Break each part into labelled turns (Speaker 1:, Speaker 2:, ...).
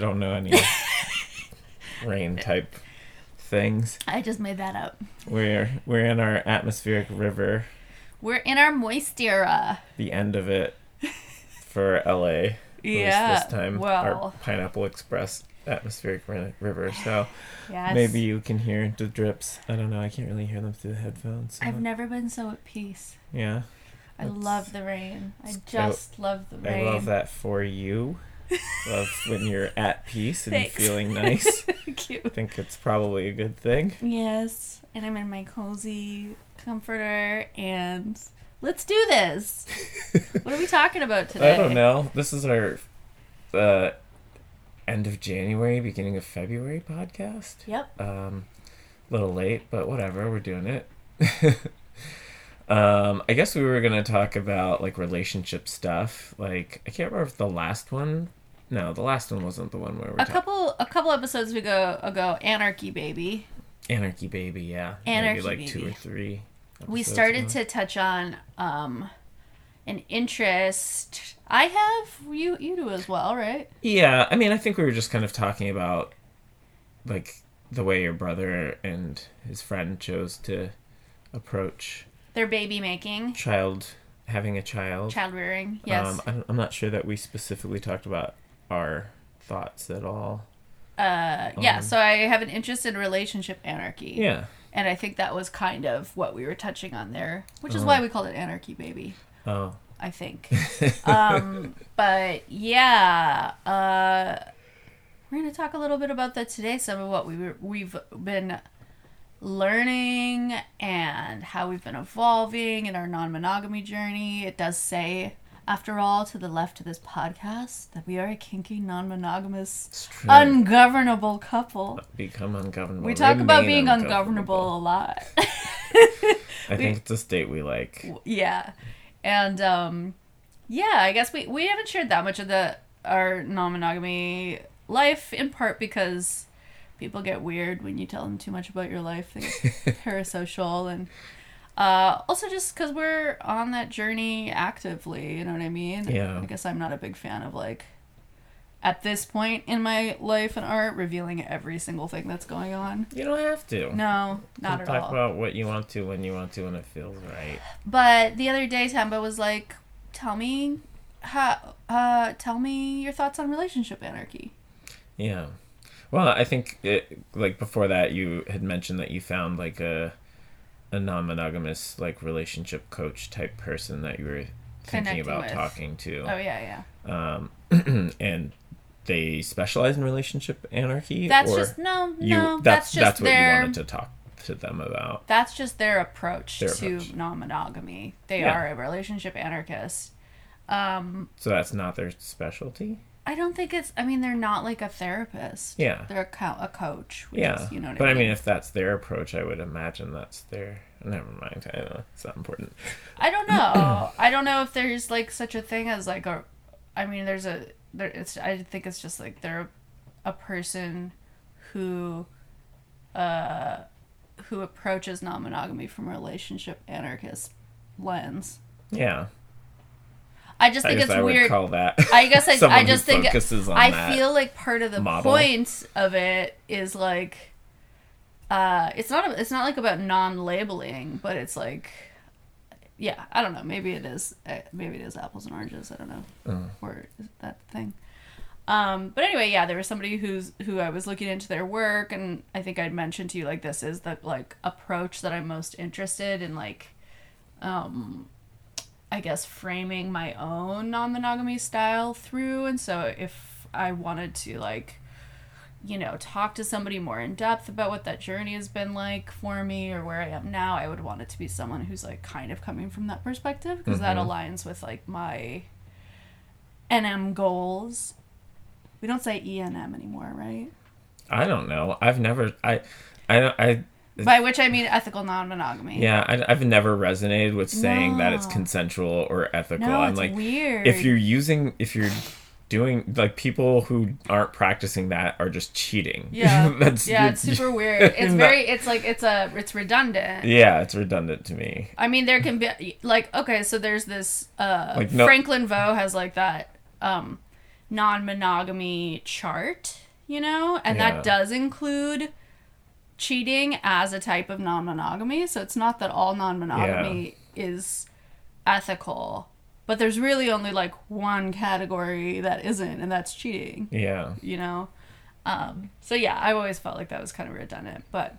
Speaker 1: don't know any rain type things.
Speaker 2: I just made that up.
Speaker 1: We're we're in our atmospheric river,
Speaker 2: We're in our moist era.
Speaker 1: the end of it for LA.
Speaker 2: Yeah,
Speaker 1: This time,
Speaker 2: well.
Speaker 1: our Pineapple Express atmospheric river. So
Speaker 2: Yes.
Speaker 1: maybe you can hear the drips. I don't know. I can't really hear them through the headphones. so-
Speaker 2: I've never been so at peace.
Speaker 1: yeah.
Speaker 2: I love the rain. I
Speaker 1: I-
Speaker 2: just love the rain.
Speaker 1: I love that for you. Love when you're at peace and
Speaker 2: Thanks.
Speaker 1: feeling nice.
Speaker 2: You.
Speaker 1: I think it's probably a good thing.
Speaker 2: Yes, and I'm in my cozy comforter, and let's do this. what are we talking about today?
Speaker 1: I don't know. This is our uh, end of January, beginning of February podcast.
Speaker 2: Yep.
Speaker 1: Um, a little late, but whatever. We're doing it. um, I guess we were gonna talk about like relationship stuff. Like I can't remember if the last one. No, the last one wasn't the one where we're
Speaker 2: A couple a couple episodes ago ago, Anarchy Baby.
Speaker 1: Anarchy Baby. Yeah,
Speaker 2: Anarchy
Speaker 1: maybe like two or three.
Speaker 2: We started
Speaker 1: ago.
Speaker 2: to touch on um an interest I have. You you do as well, right?
Speaker 1: Yeah, I mean, I think we were just kind of talking about like the way your brother and his friend chose to approach
Speaker 2: They're baby making,
Speaker 1: child having a child.
Speaker 2: child rearing. Yes.
Speaker 1: Um, I don't, I'm not sure that we specifically talked about our thoughts at all.
Speaker 2: uh yeah,
Speaker 1: um,
Speaker 2: so I have an interest in relationship anarchy.
Speaker 1: Yeah.
Speaker 2: And I think that was kind of what we were touching on there, which is
Speaker 1: Uh-huh.
Speaker 2: why we called it Anarchy Baby,
Speaker 1: Oh.
Speaker 2: I think. um, but yeah, uh, we're going to talk a little bit about that today. Some of what we were, we've been learning and how we've been evolving in our non monogamy journey. It does say, after all, to the left of this podcast, that we are a kinky, non monogamous, ungovernable couple.
Speaker 1: Become ungovernable.
Speaker 2: We talk about being ungovernable a lot.
Speaker 1: I think it's a state we like.
Speaker 2: yeah. And um yeah, I guess we we haven't shared that much of the our non-monogamy life in part because people get weird when you tell them too much about your life. They get parasocial and uh also just cuz we're on that journey actively, you know what I mean?
Speaker 1: Yeah.
Speaker 2: I guess I'm not a big fan of like at this point in my life and art revealing every single thing that's going on.
Speaker 1: You don't have to.
Speaker 2: No, not at
Speaker 1: talk
Speaker 2: all.
Speaker 1: Talk about what you want to when you want to when it feels right.
Speaker 2: But the other day, Tamba was like, "Tell me, how, uh, tell me your thoughts on relationship anarchy."
Speaker 1: Yeah. Well, I think it, like before that you had mentioned that you found like a a non-monogamous like relationship coach type person that you were thinking about
Speaker 2: with.
Speaker 1: talking to.
Speaker 2: Oh yeah, yeah.
Speaker 1: Um and they specialize in relationship anarchy
Speaker 2: That's
Speaker 1: or
Speaker 2: just no,
Speaker 1: you
Speaker 2: no.
Speaker 1: that's
Speaker 2: That's, just
Speaker 1: that's what
Speaker 2: their.
Speaker 1: you wanted to talk to them about.
Speaker 2: That's just their approach
Speaker 1: Their
Speaker 2: to non-monogamy. They
Speaker 1: Yeah.
Speaker 2: are a relationship anarchist. Um,
Speaker 1: So that's not their specialty?
Speaker 2: I don't think it's. I mean, they're not like a therapist.
Speaker 1: Yeah.
Speaker 2: They're a, co- a coach.
Speaker 1: Yeah.
Speaker 2: is, you know
Speaker 1: but
Speaker 2: I
Speaker 1: I
Speaker 2: mean.
Speaker 1: mean if that's their approach, I would imagine that's their never mind. I don't know. It's not important.
Speaker 2: I don't know. I don't know if there's like such a thing as like a. I mean, there's a there. It's. I think it's just like they're a person who, uh, who approaches non-monogamy from a relationship anarchist lens.
Speaker 1: Yeah.
Speaker 2: I just
Speaker 1: I
Speaker 2: think
Speaker 1: guess
Speaker 2: it's
Speaker 1: I
Speaker 2: weird.
Speaker 1: would call that.
Speaker 2: I guess I, I just think I feel like part of the
Speaker 1: model.
Speaker 2: point of it is like uh it's not it's not like about non-labeling, but it's like yeah, I don't know, maybe it is uh, maybe it is apples and oranges, I don't know.
Speaker 1: Mm.
Speaker 2: Or that thing. Um, but anyway, yeah, there was somebody who's who I was looking into their work, and I think I'd mentioned to you like this is the like approach that I'm most interested in, like, um, I guess framing my own non-monogamy style through. And so if I wanted to like, you know, talk to somebody more in depth about what that journey has been like for me or where I am now, I would want it to be someone who's like kind of coming from that perspective because that
Speaker 1: Mhm.
Speaker 2: aligns with like my NM goals. We don't say ENM anymore, right?
Speaker 1: I don't know. I've never. I. I. I.
Speaker 2: By which I mean ethical non-monogamy.
Speaker 1: Yeah. I, I've never resonated with saying that it's consensual or ethical.
Speaker 2: No,
Speaker 1: I'm like,
Speaker 2: weird.
Speaker 1: if you're using, if you're doing like people who aren't practicing that are just cheating.
Speaker 2: Yeah.
Speaker 1: That's
Speaker 2: yeah, it's super weird. It's very it's like it's a it's redundant.
Speaker 1: Yeah, it's redundant to me.
Speaker 2: I mean there can be like okay, so there's this uh
Speaker 1: Like, no-
Speaker 2: Franklin Veaux has like that um non-monogamy chart, you know? And
Speaker 1: Yeah.
Speaker 2: that does include cheating as a type of non-monogamy, so it's not that all non-monogamy is ethical. But there's really only like one category that isn't, and that's cheating
Speaker 1: Yeah.
Speaker 2: you know um so yeah i've always felt like that was kind of redundant but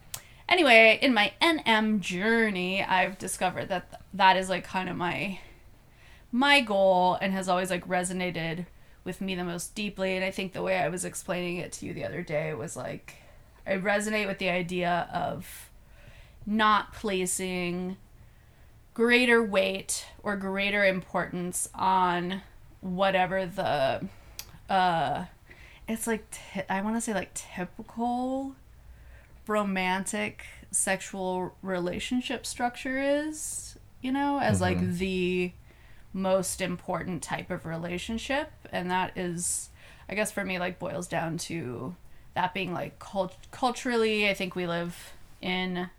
Speaker 2: anyway in my nm journey i've discovered that th- that is like kind of my my goal and has always like resonated with me the most deeply and i think the way i was explaining it to you the other day was like i resonate with the idea of not placing greater weight or greater importance on whatever the uh it's like t- I want to say like typical romantic sexual relationship structure is, you know, as like the most important type of relationship. And that is I guess for me like boils down to that being like cult- culturally I think we live in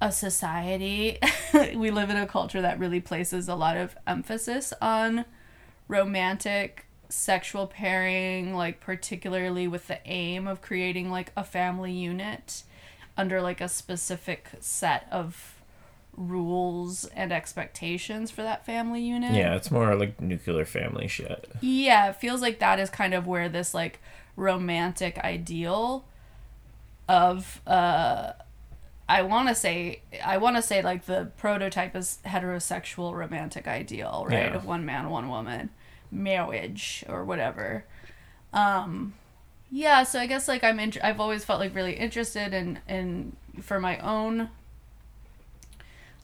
Speaker 2: a society we live in a culture that really places a lot of emphasis on romantic sexual pairing like particularly with the aim of creating like a family unit under like a specific set of rules and expectations for that family unit
Speaker 1: Yeah, it's more like nuclear family shit.
Speaker 2: yeah, it feels like that is kind of where this like romantic ideal of uh I want to say I want to say like the prototype is heterosexual romantic ideal, right?
Speaker 1: Yeah.
Speaker 2: Of one man, one woman, marriage or whatever. Um yeah, so I guess like I'm in, I've always felt like really interested in in for my own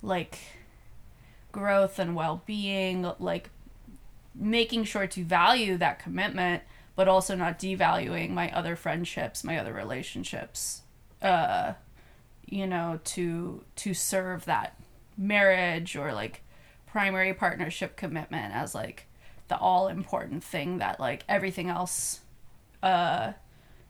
Speaker 2: like growth and well-being, like making sure to value that commitment but also not devaluing my other friendships my other relationships uh you know to to serve that marriage or like primary partnership commitment as like the all important thing that like everything else uh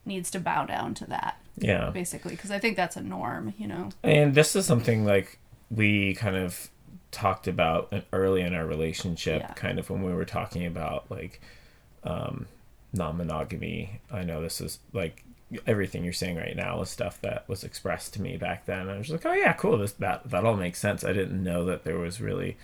Speaker 2: needs to bow down to that
Speaker 1: Yeah.
Speaker 2: basically because i think that's a norm you know
Speaker 1: And this is something like we kind of talked about early in our relationship,
Speaker 2: Yeah.
Speaker 1: kind of when we were talking about like um, non monogamy. I know this is like everything you're saying right now is stuff that was expressed to me back then. I was like, oh yeah, cool. This that that all makes sense. I didn't know that there was really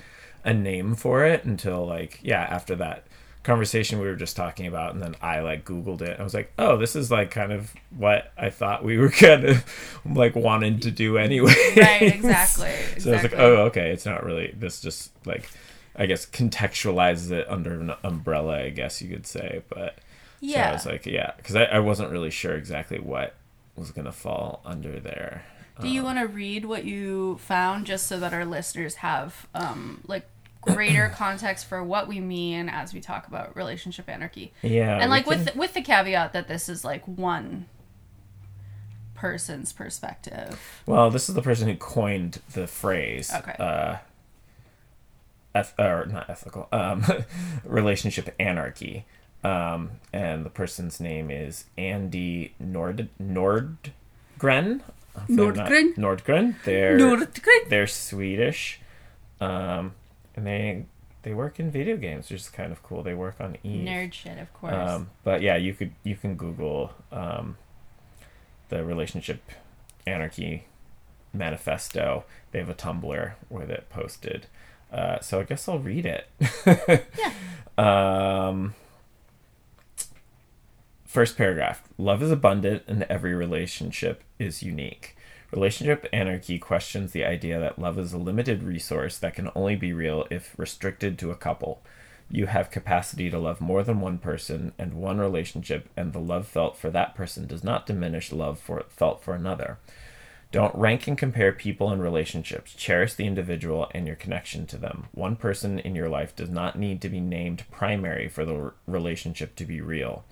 Speaker 1: a name for it until like yeah after that conversation we were just talking about and then i like googled it i was like oh this is like kind of what i thought we were kind of like wanting to do anyway
Speaker 2: right exactly
Speaker 1: so i was like oh okay it's not really this just like i guess contextualizes it under an umbrella i guess you could say but so i was like yeah because I, I wasn't really sure exactly what was gonna fall under there
Speaker 2: Do you want to read what you found just so that our listeners have um like greater context for what we mean as we talk about relationship anarchy?
Speaker 1: yeah
Speaker 2: and like
Speaker 1: can-
Speaker 2: with with the caveat that this is like one person's perspective.
Speaker 1: Well, this is the person who coined the phrase.
Speaker 2: Okay.
Speaker 1: Uh, eth- or not ethical. Um, relationship anarchy. Um, and the person's name is Andie Nord Nordgren.
Speaker 2: Nordgren?
Speaker 1: Nordgren. They're
Speaker 2: Nordgren.
Speaker 1: they're Swedish. Um, and they they work in video games, which is kind of cool. They work on Eve.
Speaker 2: Nerd shit, of course.
Speaker 1: Um, but yeah, you could you can Google um, the relationship anarchy manifesto. They have a Tumblr where it posted. Uh, so I guess I'll read it.
Speaker 2: Yeah.
Speaker 1: First paragraph: Love is abundant, and every relationship is unique. Relationship anarchy questions the idea that love is a limited resource that can only be real if restricted to a couple. You have capacity to love more than one person and one relationship, and the love felt for that person does not diminish love for felt for another. Don't rank and compare people and relationships. Cherish the individual and your connection to them. One person in your life does not need to be named primary for the relationship to be real.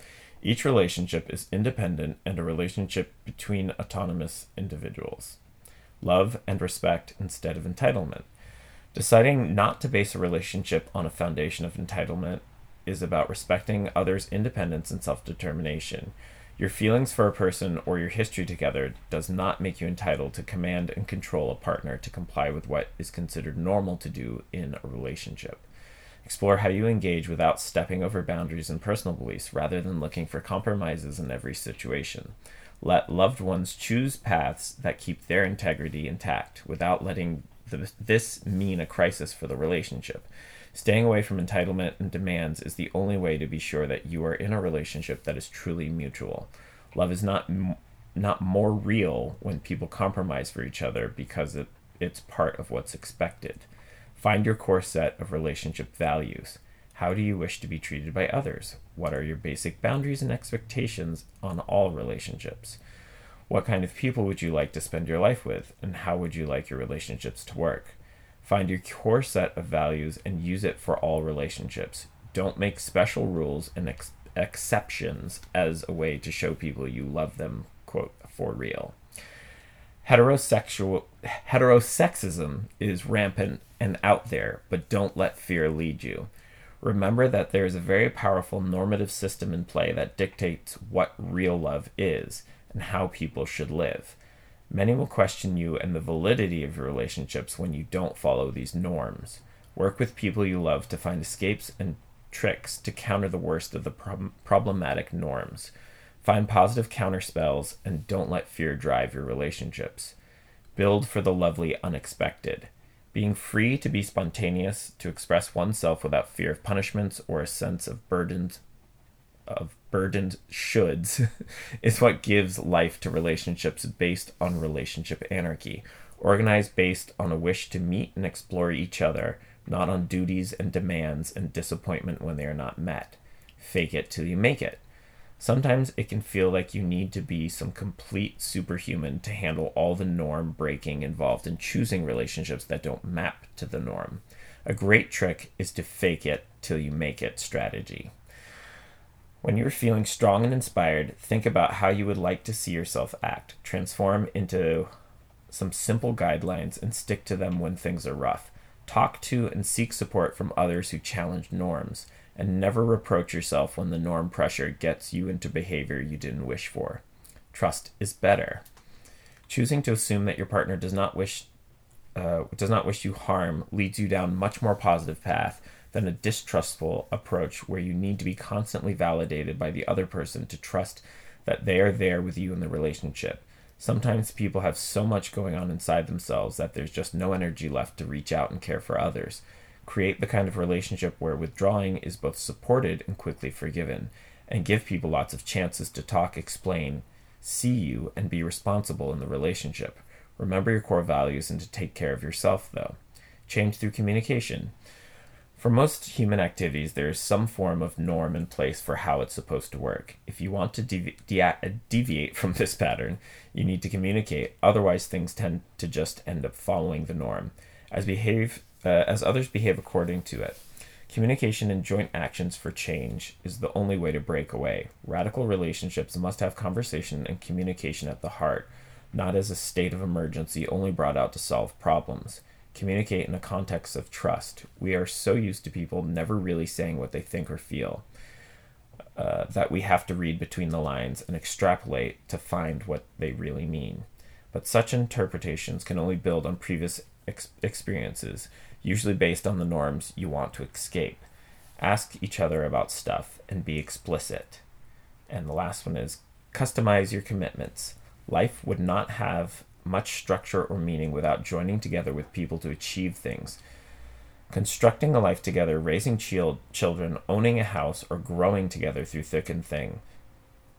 Speaker 1: Each relationship is independent and a relationship between autonomous individuals. Love and respect instead of entitlement. Deciding not to base a relationship on a foundation of entitlement is about respecting others' independence and self determination. Your feelings for a person or your history together does not make you entitled to command and control a partner to comply with what is considered normal to do in a relationship. Explore how you engage without stepping over boundaries and personal beliefs rather than looking for compromises in every situation. Let loved ones choose paths that keep their integrity intact without letting the, this mean a crisis for the relationship. Staying away from entitlement and demands is the only way to be sure that you are in a relationship that is truly mutual. Love is not not more real when people compromise for each other because it, it's part of what's expected. Find your core set of relationship values. How do you wish to be treated by others? What are your basic boundaries and expectations on all relationships? What kind of people would you like to spend your life with, and how would you like your relationships to work? Find your core set of values and use it for all relationships. Don't make special rules and ex- exceptions as a way to show people you love them, quote, for real. Heterosexual heterosexism is rampant and out there, but don't let fear lead you. Remember that there is a very powerful normative system in play that dictates what real love is and how people should live. Many will question you and the validity of your relationships when you don't follow these norms. Work with people you love to find escapes and tricks to counter the worst of the prob- problematic norms. Find positive counterspells and don't let fear drive your relationships. Build for the lovely unexpected. Being free to be spontaneous, to express oneself without fear of punishments or a sense of burdens of burdened shoulds is what gives life to relationships based on relationship anarchy, organized based on a wish to meet and explore each other, not on duties and demands and disappointment when they are not met. Fake it till you make it. Sometimes it can feel like you need to be some complete superhuman to handle all the norm breaking involved in choosing relationships that don't map to the norm. A great trick is to fake it till you make it strategy. When you're feeling strong and inspired, think about how you would like to see yourself act. Transform into some simple guidelines and stick to them when things are rough. Talk to and seek support from others who challenge norms, and never reproach yourself when the norm pressure gets you into behavior you didn't wish for. Trust is better. Choosing to assume that your partner does not wish uh, does not wish you harm leads you down much more positive path than a distrustful approach where you need to be constantly validated by the other person to trust that they are there with you in the relationship. Sometimes people have so much going on inside themselves that there's just no energy left to reach out and care for others. Create the kind of relationship where withdrawing is both supported and quickly forgiven, and give people lots of chances to talk, explain, see you, and be responsible in the relationship. Remember your core values and to take care of yourself, though. Change through communication. For most human activities, there is some form of norm in place for how it's supposed to work. If you want to devi- de- deviate from this pattern, you need to communicate. Otherwise, things tend to just end up following the norm, as behave uh, as others behave according to it. Communication and joint actions for change is the only way to break away. Radical relationships must have conversation and communication at the heart, not as a state of emergency only brought out to solve problems communicate in a context of trust. We are so used to people never really saying what they think or feel uh, that we have to read between the lines and extrapolate to find what they really mean. But such interpretations can only build on previous ex- experiences, usually based on the norms you want to escape. Ask each other about stuff and be explicit. And the last one is customize your commitments. Life would not have much structure or meaning without joining together with people to achieve things. Constructing a life together, raising child, children, owning a house, or growing together through thick and thin.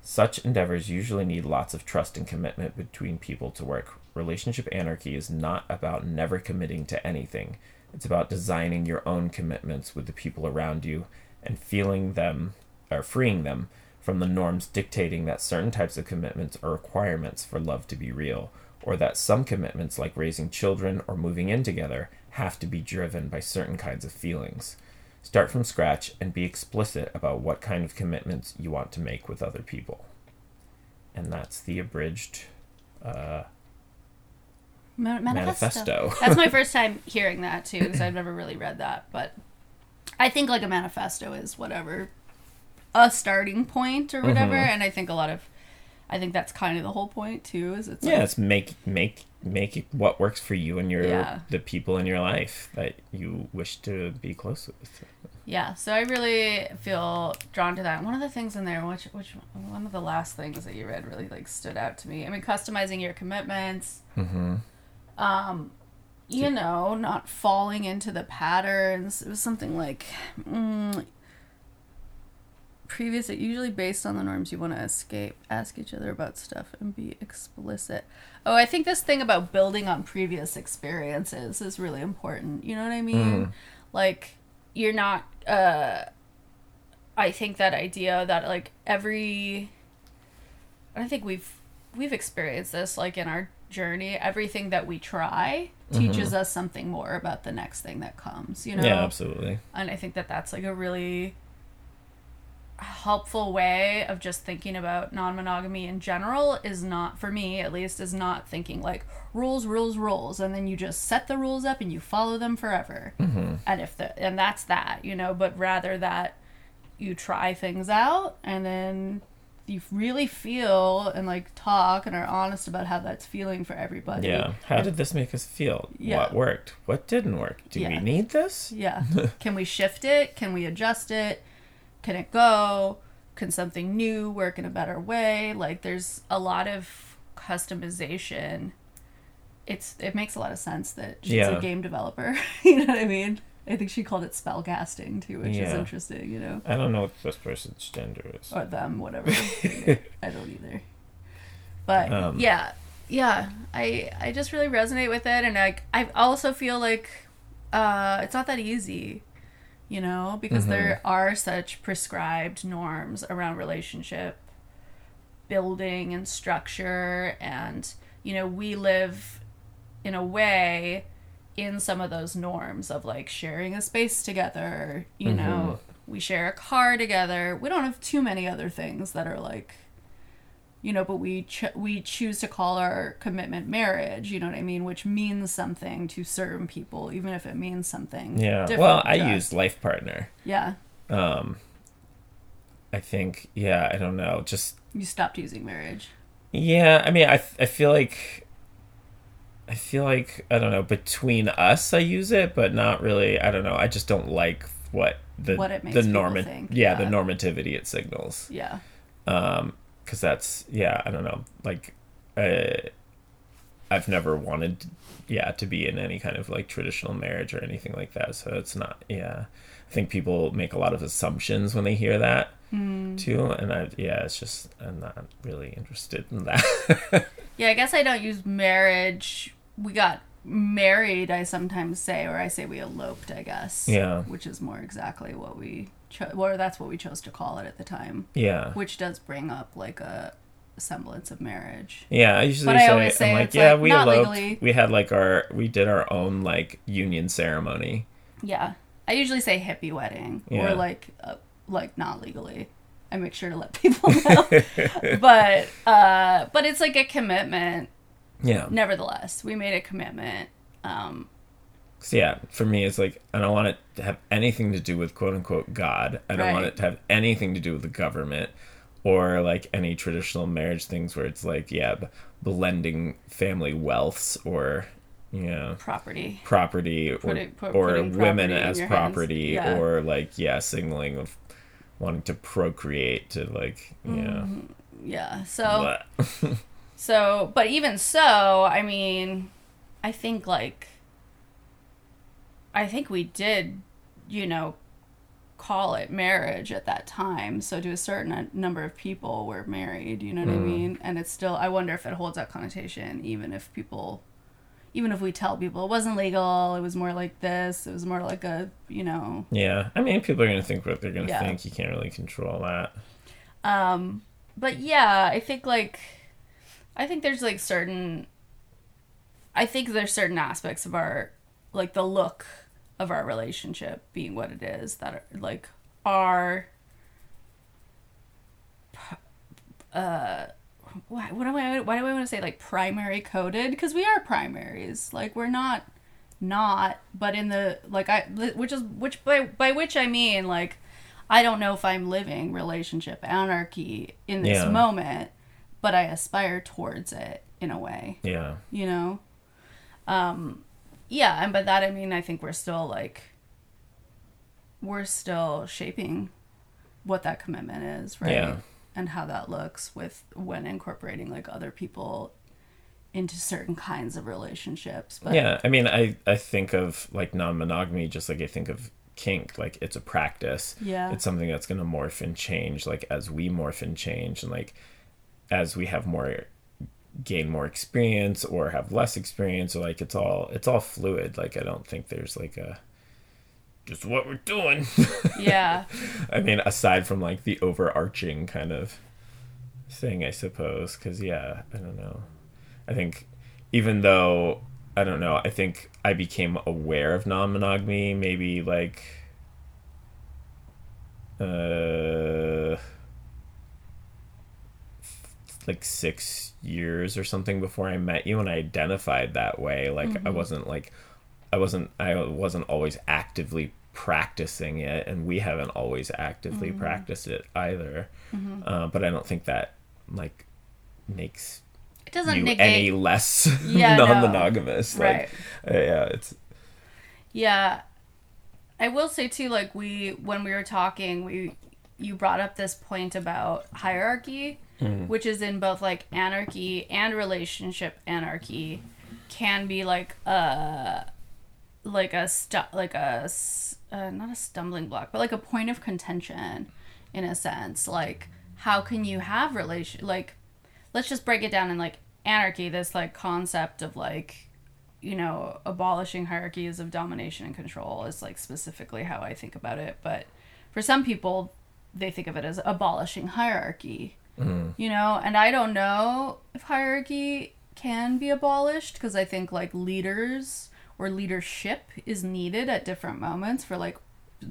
Speaker 1: Such endeavors usually need lots of trust and commitment between people to work. Relationship anarchy is not about never committing to anything. It's about designing your own commitments with the people around you and feeling them or freeing them from the norms dictating that certain types of commitments are requirements for love to be real or that some commitments, like raising children or moving in together, have to be driven by certain kinds of feelings. Start from scratch and be explicit about what kind of commitments you want to make with other people. And that's the abridged uh,
Speaker 2: Ma- manifesto.
Speaker 1: manifesto.
Speaker 2: That's my first time hearing that too, because I've never really read that. But I think like a manifesto is whatever a starting point or whatever,
Speaker 1: Mm-hmm.
Speaker 2: and I think a lot of I think that's kind of the whole point too. Is it's
Speaker 1: Yeah,
Speaker 2: like,
Speaker 1: it's make make make it what works for you and your
Speaker 2: Yeah.
Speaker 1: the people in your life that you wish to be close with.
Speaker 2: Yeah, so I really feel drawn to that. One of the things in there, which which one of the last things that you read really like stood out to me. I mean, customizing your commitments.
Speaker 1: Mm-hmm.
Speaker 2: Um, you know, not falling into the patterns. It was something like mm, previous. Usually based on the norms you want to escape. Ask each other about stuff and be explicit. Oh, I think this thing about building on previous experiences is really important. You know what I mean?
Speaker 1: Mhm.
Speaker 2: Like you're not uh I think that idea that like every I think we've we've experienced this like in our journey everything that we try teaches us something more about the next thing that comes you know
Speaker 1: Yeah, absolutely.
Speaker 2: and I think that that's like a really helpful way of just thinking about non-monogamy in general is not for me at least is not thinking like rules rules rules and then you just set the rules up and you follow them forever
Speaker 1: Mm-hmm.
Speaker 2: and if the and that's that you know but rather that you try things out and then you really feel and like talk and are honest about how that's feeling for everybody
Speaker 1: Yeah. How did this make us feel?
Speaker 2: Yeah.
Speaker 1: What worked? What didn't work? Do we need this?
Speaker 2: Yeah. Can we shift it? Can we adjust it? Can it go? Can something new work in a better way? Like there's a lot of customization. It's it makes a lot of sense that she's
Speaker 1: Yeah.
Speaker 2: a game developer. you know what I mean? I think she called it spellcasting too, which is interesting, you know.
Speaker 1: I don't know what this person's gender is.
Speaker 2: Or them, whatever. I don't either. But
Speaker 1: Um,
Speaker 2: yeah. Yeah. I I just really resonate with it and like I also feel like uh it's not that easy you know because
Speaker 1: Mhm.
Speaker 2: there are such prescribed norms around relationship building and structure and you know we live in a way in some of those norms of like sharing a space together you know we share a car together we don't have too many other things that are like you know but we ch- we choose to call our commitment marriage you know what i mean which means something to certain people even if it means something
Speaker 1: Yeah. Well, I
Speaker 2: us.
Speaker 1: use life partner.
Speaker 2: yeah
Speaker 1: Um, I think. Yeah. I don't know. Just
Speaker 2: you stopped using marriage
Speaker 1: Yeah, I mean, I, I feel like I feel like I don't know between us I use it, but not really. I don't know. I just don't like what the
Speaker 2: What it makes
Speaker 1: the norma-
Speaker 2: think,
Speaker 1: yeah, the normativity it signals.
Speaker 2: yeah
Speaker 1: Um, because that's yeah, I don't know. Like, uh, I've never wanted yeah to be in any kind of like traditional marriage or anything like that. So it's not yeah. I think people make a lot of assumptions when they hear that
Speaker 2: Hmm.
Speaker 1: too, and I yeah, it's just I'm not really interested in that.
Speaker 2: yeah i guess i don't use marriage we got married i sometimes say or i say we eloped i guess
Speaker 1: Yeah.
Speaker 2: which is more exactly what we chose, or that's what we chose to call it at the time
Speaker 1: yeah.
Speaker 2: which does bring up like a semblance of marriage
Speaker 1: Yeah, I usually
Speaker 2: But I
Speaker 1: say,
Speaker 2: always say
Speaker 1: I'm like, yeah,
Speaker 2: like,
Speaker 1: we eloped.
Speaker 2: legally.
Speaker 1: We had like our, we did our own like union ceremony.
Speaker 2: Yeah, I usually say hippie wedding
Speaker 1: Yeah.
Speaker 2: or like uh, like not legally. I make sure to let people know, but uh, but it's like a commitment.
Speaker 1: Yeah.
Speaker 2: Nevertheless, we made a commitment. Um,
Speaker 1: So yeah, for me, it's like I don't want it to have anything to do with quote unquote God. I don't want it to have anything to do with the government or like any traditional marriage things where it's like yeah, blending family wealths or you know
Speaker 2: property.
Speaker 1: property or,
Speaker 2: Putting- put-
Speaker 1: or women
Speaker 2: property
Speaker 1: as property
Speaker 2: Yeah.
Speaker 1: or like yeah, signaling of wanting to procreate to like yeah.
Speaker 2: Yeah. So so, but even so, I mean, I think like I think we did, you know, call it marriage at that time. So to a certain number of people were married, you know what I mean? And it's still I wonder if it holds that connotation even if people even if we tell people it wasn't legal, it was more like this, it was more like a, you know,
Speaker 1: Yeah, I mean, people are gonna think what they're gonna
Speaker 2: Yeah.
Speaker 1: think. You can't really control that.
Speaker 2: Um, but yeah, I think like, I think there's like certain, I think there's certain aspects of our, like the look of our relationship being what it is that are, like are, uh, why, what do I, why do I want to say like primary coded? Because we are primaries. Like we're not not but in the like i which is which by by which i mean like i don't know if i'm living relationship anarchy in this
Speaker 1: Yeah.
Speaker 2: moment but i aspire towards it in a way
Speaker 1: Yeah.
Speaker 2: you know um yeah and by that i mean i think we're still like we're still shaping what that commitment is right
Speaker 1: Yeah.
Speaker 2: and how that looks with when incorporating like other people into certain kinds of relationships but
Speaker 1: yeah. I mean, I I think of like non-monogamy just like I think of kink. Like it's a practice.
Speaker 2: Yeah.
Speaker 1: It's something that's gonna morph and change. Like as we morph and change, and like as we have more gain more experience or have less experience or like it's all it's all fluid like i don't think there's like a just what we're doing
Speaker 2: yeah
Speaker 1: I mean, aside from like the overarching kind of thing, I suppose. Because, yeah, I don't know. I think even though, I don't know, I think I became aware of non monogamy maybe like. Uh, like six years or something before I met you, and I identified that way. Like I wasn't like I wasn't I wasn't always actively practicing it, and we haven't always actively practiced it either. Uh, but I don't think that like makes
Speaker 2: it doesn't
Speaker 1: you
Speaker 2: negate
Speaker 1: any less
Speaker 2: Yeah,
Speaker 1: non-monogamous.
Speaker 2: Right.
Speaker 1: Like, uh, yeah, it's
Speaker 2: Yeah. I will say too, like we when we were talking, we you brought up this point about hierarchy, which is in both like anarchy and relationship anarchy, can be like a like a stu- like a uh, not a stumbling block, but like a point of contention, in a sense. Like how can you have relation like let's just break it down in like anarchy this like concept of like you know abolishing hierarchies of domination and control is like specifically how i think about it. But for some people they think of it as abolishing hierarchy Mm. you know and i don't know if hierarchy can be abolished because i think like leaders or leadership is needed at different moments for like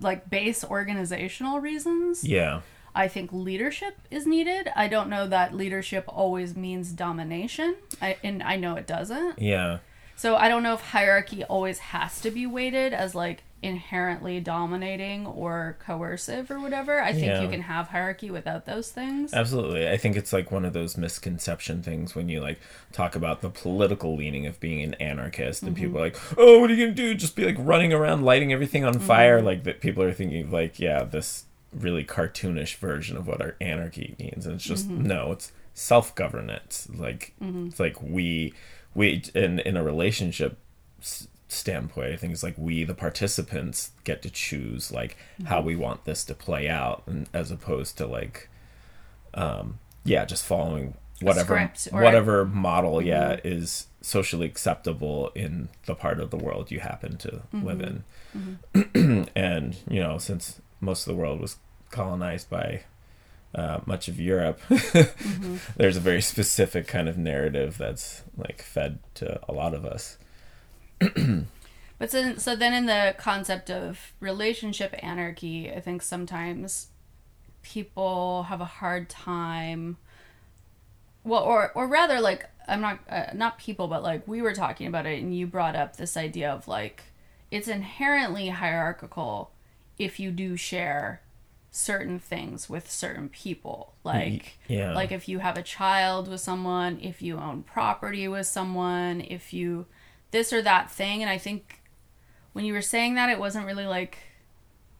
Speaker 2: like base organizational reasons
Speaker 1: yeah,
Speaker 2: I think leadership is needed. I don't know that leadership always means domination. I and I know it doesn't.
Speaker 1: yeah,
Speaker 2: So I don't know if hierarchy always has to be weighted as like inherently dominating or coercive or whatever. I think
Speaker 1: Yeah.
Speaker 2: you can have hierarchy without those things.
Speaker 1: Absolutely. I think it's like one of those misconception things when you like talk about the political leaning of being an anarchist and people mm-hmm. are like, "Oh, what are you going to do? Just be like running around lighting everything on fire?" Mm-hmm. Like that people are thinking like, "Yeah, this really cartoonish version of what our anarchy means." And it's just mm-hmm. no, it's self-governance. Like it's like we we in in a relationship standpoint, I think it's like we, the participants, get to choose like how we want this to play out, and as opposed to like, um, yeah, just following whatever whatever model, yeah, is socially acceptable in the part of the world you happen to live in, and you know, since most of the world was colonized by uh, much of Europe, there's a very specific kind of narrative that's like fed to a lot of us.
Speaker 2: But so, so then in the concept of relationship anarchy, I think sometimes people have a hard time well or or rather like I'm not uh, not people but like we were talking about it and you brought up this idea of like it's inherently hierarchical if you do share certain things with certain people like
Speaker 1: yeah.
Speaker 2: like if you have a child with someone if you own property with someone if you this or that thing and i think when you were saying that it wasn't really like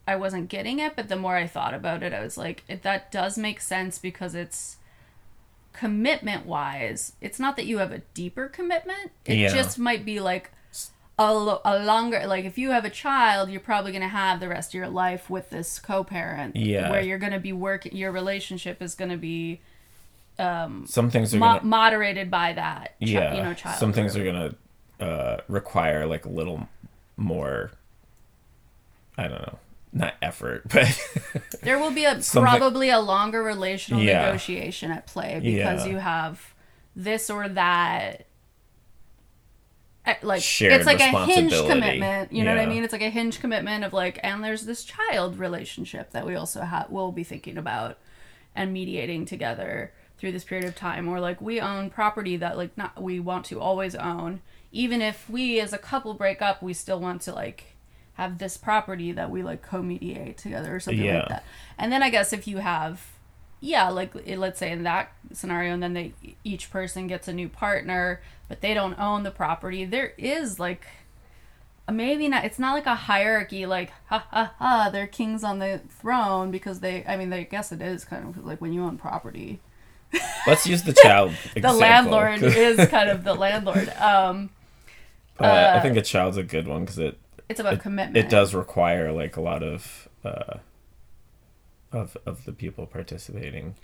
Speaker 2: i wasn't getting it but the more i thought about it i was like it, that does make sense because it's commitment wise it's not that you have a deeper commitment it
Speaker 1: Yeah.
Speaker 2: just might be like a, lo- a longer like if you have a child you're probably going to have the rest of your life with this co-parent
Speaker 1: Yeah.
Speaker 2: where you're going to be working your relationship is going to be um,
Speaker 1: some things are
Speaker 2: mo-
Speaker 1: gonna
Speaker 2: moderated by that chi-
Speaker 1: yeah
Speaker 2: you know child
Speaker 1: some things are gonna uh, require like a little more i don't know not effort but
Speaker 2: there will be a probably a longer relational
Speaker 1: Yeah.
Speaker 2: negotiation at play because
Speaker 1: Yeah.
Speaker 2: you have this or that eh, like
Speaker 1: Shared
Speaker 2: it's like a hinge commitment you know what i mean it's like a hinge commitment of like and there's this child relationship that we also have will be thinking about and mediating together through this period of time or like we own property that like not we want to always own even if we as a couple break up, we still want to like have this property that we like co-mediate together or something
Speaker 1: Yeah.
Speaker 2: like that. And then I guess if you have yeah, like let's say in that scenario and then they each person gets a new partner, but they don't own the property, there is like maybe not it's not like a hierarchy like ha ha ha they're kings on the throne because they i mean they, I guess it is kind of like when you own property
Speaker 1: Let's use the child
Speaker 2: the landlord is kind of the landlord um
Speaker 1: Uh, I think a child's a good one because it
Speaker 2: it's about
Speaker 1: it,
Speaker 2: commitment
Speaker 1: it does require like a lot of uh, of of the people participating.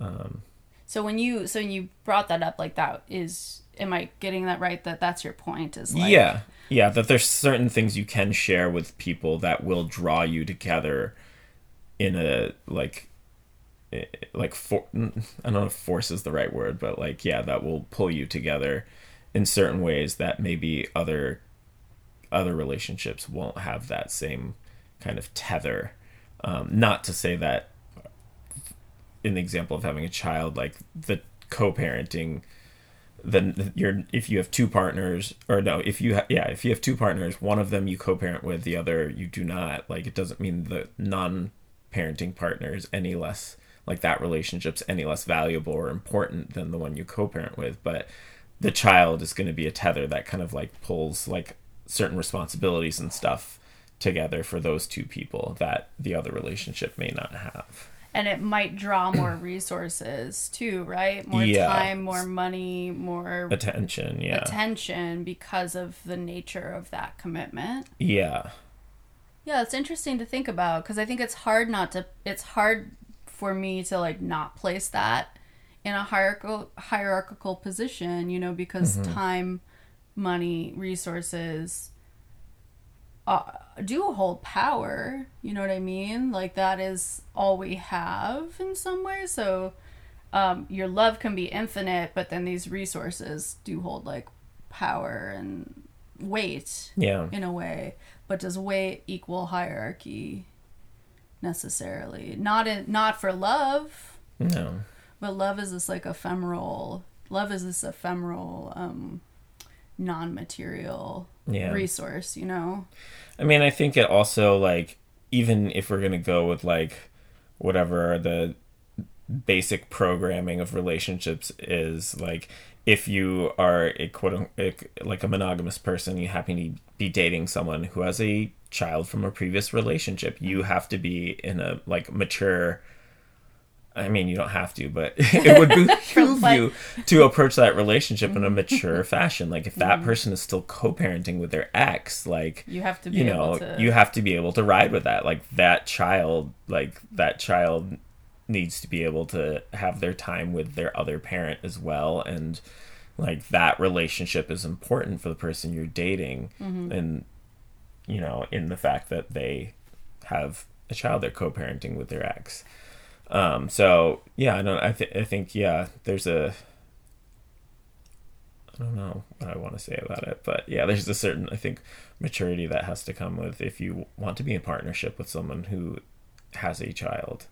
Speaker 1: Um,
Speaker 2: so when you so when you brought that up like that is am i getting that right that that's your point is like
Speaker 1: yeah, yeah. That there's certain things you can share with people that will draw you together in a like eh, like for I don't know if force is the right word, but like yeah, that will pull you together in certain ways that maybe other other relationships won't have that same kind of tether. Um, not to say that in the example of having a child, like the co-parenting, then you're if you have two partners, or no, if you ha- yeah, if you have two partners, one of them you co-parent with, the other you do not. Like it doesn't mean the non-parenting partner is any less like that relationship's any less valuable or important than the one you co-parent with, but the child is going to be a tether that kind of like pulls like certain responsibilities and stuff together for those two people that the other relationship may not have.
Speaker 2: and it might draw more resources too right more
Speaker 1: Yeah.
Speaker 2: time more money more
Speaker 1: Attention, yeah.
Speaker 2: attention because of the nature of that commitment
Speaker 1: yeah.
Speaker 2: Yeah, it's interesting to think about because I think it's hard not to. It's hard for me to like not place that in a hierarchical hierarchical position, you know, because time, money, resources uh, do hold power. You know what I mean? Like that is all we have in some way. So um, your love can be infinite, but then these resources do hold like power and weight
Speaker 1: Yeah.
Speaker 2: in a way but does weight equal hierarchy necessarily not in not for love
Speaker 1: No.
Speaker 2: But love is this like ephemeral love is this ephemeral um non-material
Speaker 1: Yeah.
Speaker 2: resource you know
Speaker 1: I mean, I think it also like even if we're gonna go with like whatever the basic programming of relationships is, like if you are a quote unquote like a monogamous person, you happen to be dating someone who has a child from a previous relationship, you have to be in a like mature. I mean, you don't have to, but it would behoove you to approach that relationship in a mature fashion. Like if that person is still co-parenting with their ex, like
Speaker 2: you have to be
Speaker 1: you know
Speaker 2: able to
Speaker 1: you have to be able to ride with that like that child like that child needs to be able to have their time with their other parent as well and like that relationship is important for the person you're dating
Speaker 2: Mm-hmm.
Speaker 1: and you know in the fact that they have a child they're co-parenting with their ex um so yeah i don't i, th- I think yeah there's a I don't know what I want to say about it, but yeah, there's a certain I think maturity that has to come with if you want to be in partnership with someone who has a child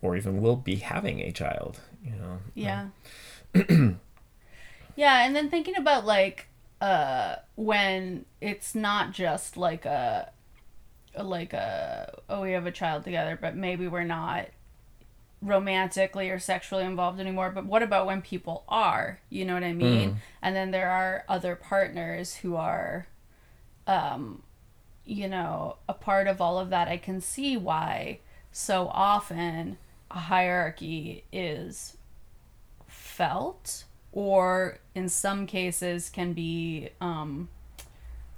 Speaker 1: or even will be having a child, you know.
Speaker 2: Yeah. yeah, and then thinking about like uh when it's not just like a like a oh we have a child together but maybe we're not romantically or sexually involved anymore but what about when people are? You know what i mean? And then there are other partners who are um you know a part of all of that. I can see why so often a hierarchy is felt or in some cases can be um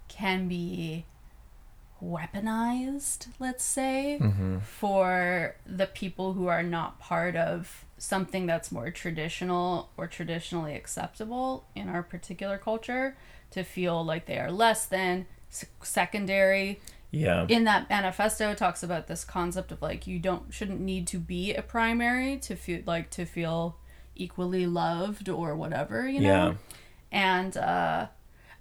Speaker 2: can be weaponized let's say for the people who are not part of something that's more traditional or traditionally acceptable in our particular culture to feel like they are less than secondary
Speaker 1: Yeah.
Speaker 2: in that manifesto it talks about this concept of like you don't shouldn't need to be a primary to feel like to feel equally loved or whatever you know
Speaker 1: Yeah.
Speaker 2: and uh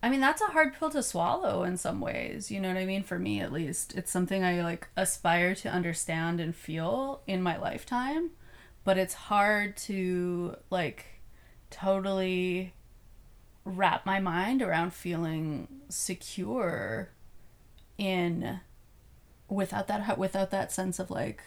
Speaker 2: i mean that's a hard pill to swallow in some ways you know what i mean? For me at least. It's something i like aspire to understand and feel in my lifetime but it's hard to like totally wrap my mind around feeling secure in without that without that sense of like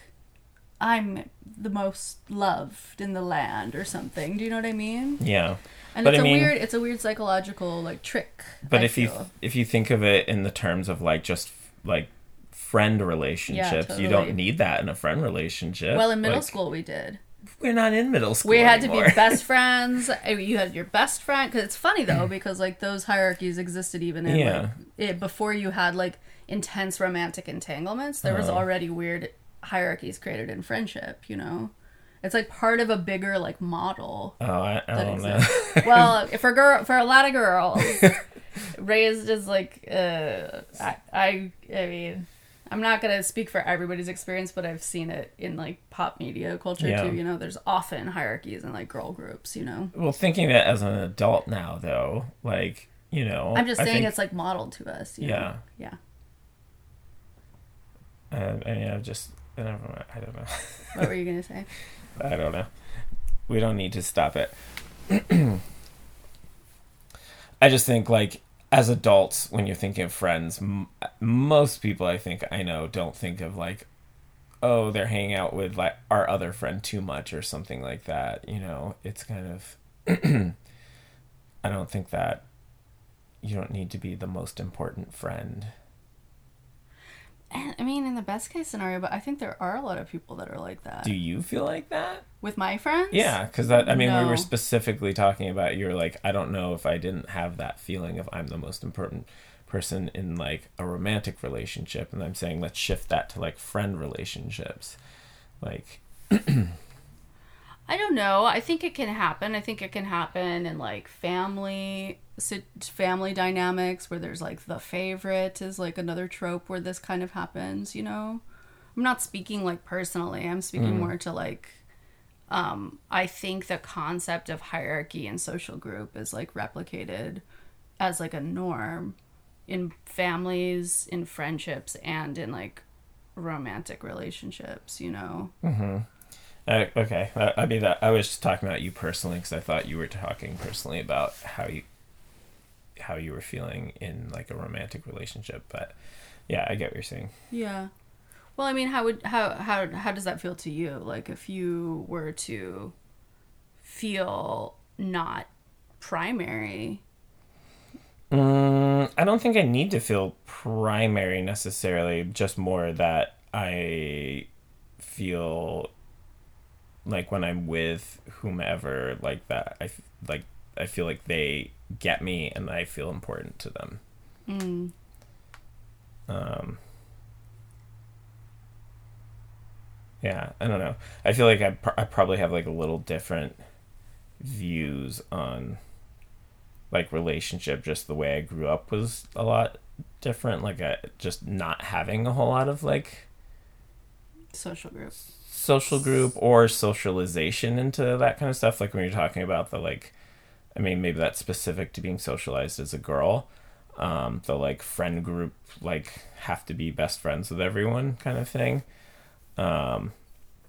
Speaker 2: I'm the most loved in the land or something. Do you know what I mean?
Speaker 1: Yeah.
Speaker 2: And
Speaker 1: But
Speaker 2: it's
Speaker 1: I
Speaker 2: a
Speaker 1: mean-
Speaker 2: weird it's a weird psychological like trick.
Speaker 1: But
Speaker 2: I
Speaker 1: if you if you think of it in the terms of like just like friend relationships, you
Speaker 2: totally.
Speaker 1: don't need that in a friend relationship.
Speaker 2: well in middle
Speaker 1: Like,
Speaker 2: school we did.
Speaker 1: we're not in middle school.
Speaker 2: We had to be best friends. You had your best friend because it's funny though because like those hierarchies existed even in
Speaker 1: Yeah.
Speaker 2: like it, before you had like intense romantic entanglements. There was
Speaker 1: Uh-huh.
Speaker 2: already weird hierarchies created in friendship. You know, it's like part of a bigger like model.
Speaker 1: Oh, I, I don't know.
Speaker 2: well, for girl for a lot of girls, raised as like uh, I, I I mean. I'm not gonna speak for everybody's experience, but I've seen it in like pop media culture
Speaker 1: Yeah.
Speaker 2: too. You know, there's often hierarchies in like girl groups. You know,
Speaker 1: well, thinking that as an adult now, though, like you know,
Speaker 2: I'm just saying
Speaker 1: think-
Speaker 2: it's like modeled to us. you know?
Speaker 1: Yeah.
Speaker 2: yeah.
Speaker 1: Uh, I mean, I just I don't know. I don't know.
Speaker 2: What were you gonna say?
Speaker 1: I don't know. We don't need to stop it. I just think like as adults when you're thinking of friends m- most people i think i know don't think of like oh they're hanging out with like our other friend too much or something like that you know it's kind of i don't think that you don't need to be the most important friend
Speaker 2: I mean, in the best case scenario, but I think there are a lot of people that are like that
Speaker 1: do you feel like that
Speaker 2: with my friends.
Speaker 1: yeah because that i mean we were specifically talking about you're like i don't know if i didn't have that feeling of i'm the most important person in like a romantic relationship and i'm saying let's shift that to like friend relationships like
Speaker 2: I don't know. I think it can happen. I think it can happen in like family family dynamics where there's like the favorite is like another trope where this kind of happens, you know. I'm not speaking like personally. I'm speaking more to like um I think the concept of hierarchy and social group is like replicated as like a norm in families, in friendships and in like romantic relationships, you know.
Speaker 1: uh, okay I, I mean that i was just talking about you personally because i thought you were talking personally about how you how you were feeling in like a romantic relationship but yeah i get what you're saying
Speaker 2: Yeah. Well, I mean, how would how how how does that feel to you? Like if you were to feel not primary.
Speaker 1: Mm, I don't think I need to feel primary necessarily, just more that I feel like when I'm with whomever like that, I like I feel like they get me and I feel important to them.
Speaker 2: Mm.
Speaker 1: Um, yeah, I don't know. I feel like I, pr- I probably have like a little different views on like relationship. Just the way I grew up was a lot different. Like I, just not having a whole lot of like
Speaker 2: Social group.
Speaker 1: social group or socialization into that kind of stuff. Like when you're talking about the like, I mean, maybe that's specific to being socialized as a girl. Um, the like friend group, like have to be best friends with everyone kind of thing. Um,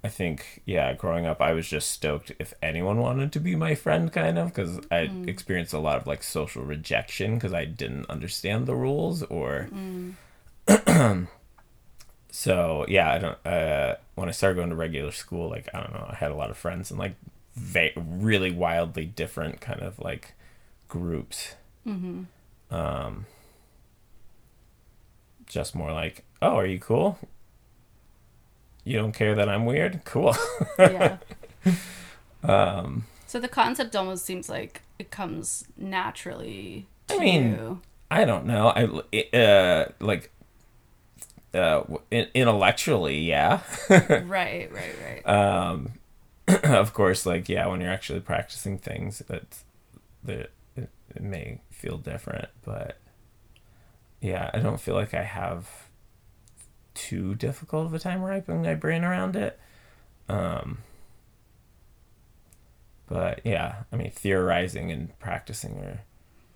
Speaker 1: I think, yeah, growing up, I was just stoked if anyone wanted to be my friend, kind of, because I experienced a lot of like social rejection because I didn't understand the rules or. so yeah, I don't. Uh, when I started going to regular school, like I don't know, I had a lot of friends and like va- really wildly different kind of like groups.
Speaker 2: Mm-hmm.
Speaker 1: Um, just more like, oh, are you cool? You don't care that I'm weird? Cool.
Speaker 2: Yeah.
Speaker 1: um,
Speaker 2: so the concept almost seems like it comes naturally. To
Speaker 1: I mean,
Speaker 2: you.
Speaker 1: I don't know. I uh like uh intellectually, yeah.
Speaker 2: right, right, right.
Speaker 1: um, of course, like yeah, when you're actually practicing things, it's the it, it may feel different, but yeah, I don't feel like I have too difficult of a time wrapping my brain around it. Um, but yeah, I mean, theorizing and practicing are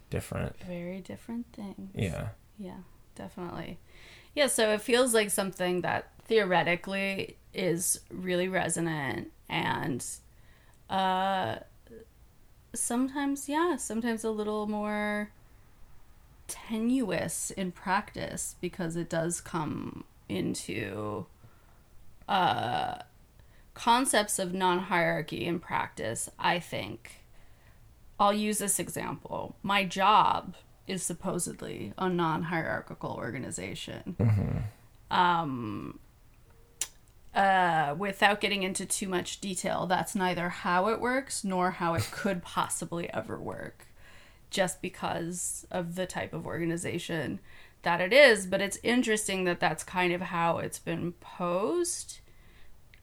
Speaker 1: different.
Speaker 2: Very different things.
Speaker 1: Yeah.
Speaker 2: Yeah, definitely. Yeah, so it feels like something that theoretically is really resonant and uh sometimes yeah sometimes a little more tenuous in practice because it does come into uh concepts of non-hierarchy in practice i think. I'll use this example. My job is supposedly a non-hierarchical organization. Um uh, without getting into too much detail, that's neither how it works nor how it could possibly ever work, just because of the type of organization that it is. But it's interesting that that's kind of how it's been posed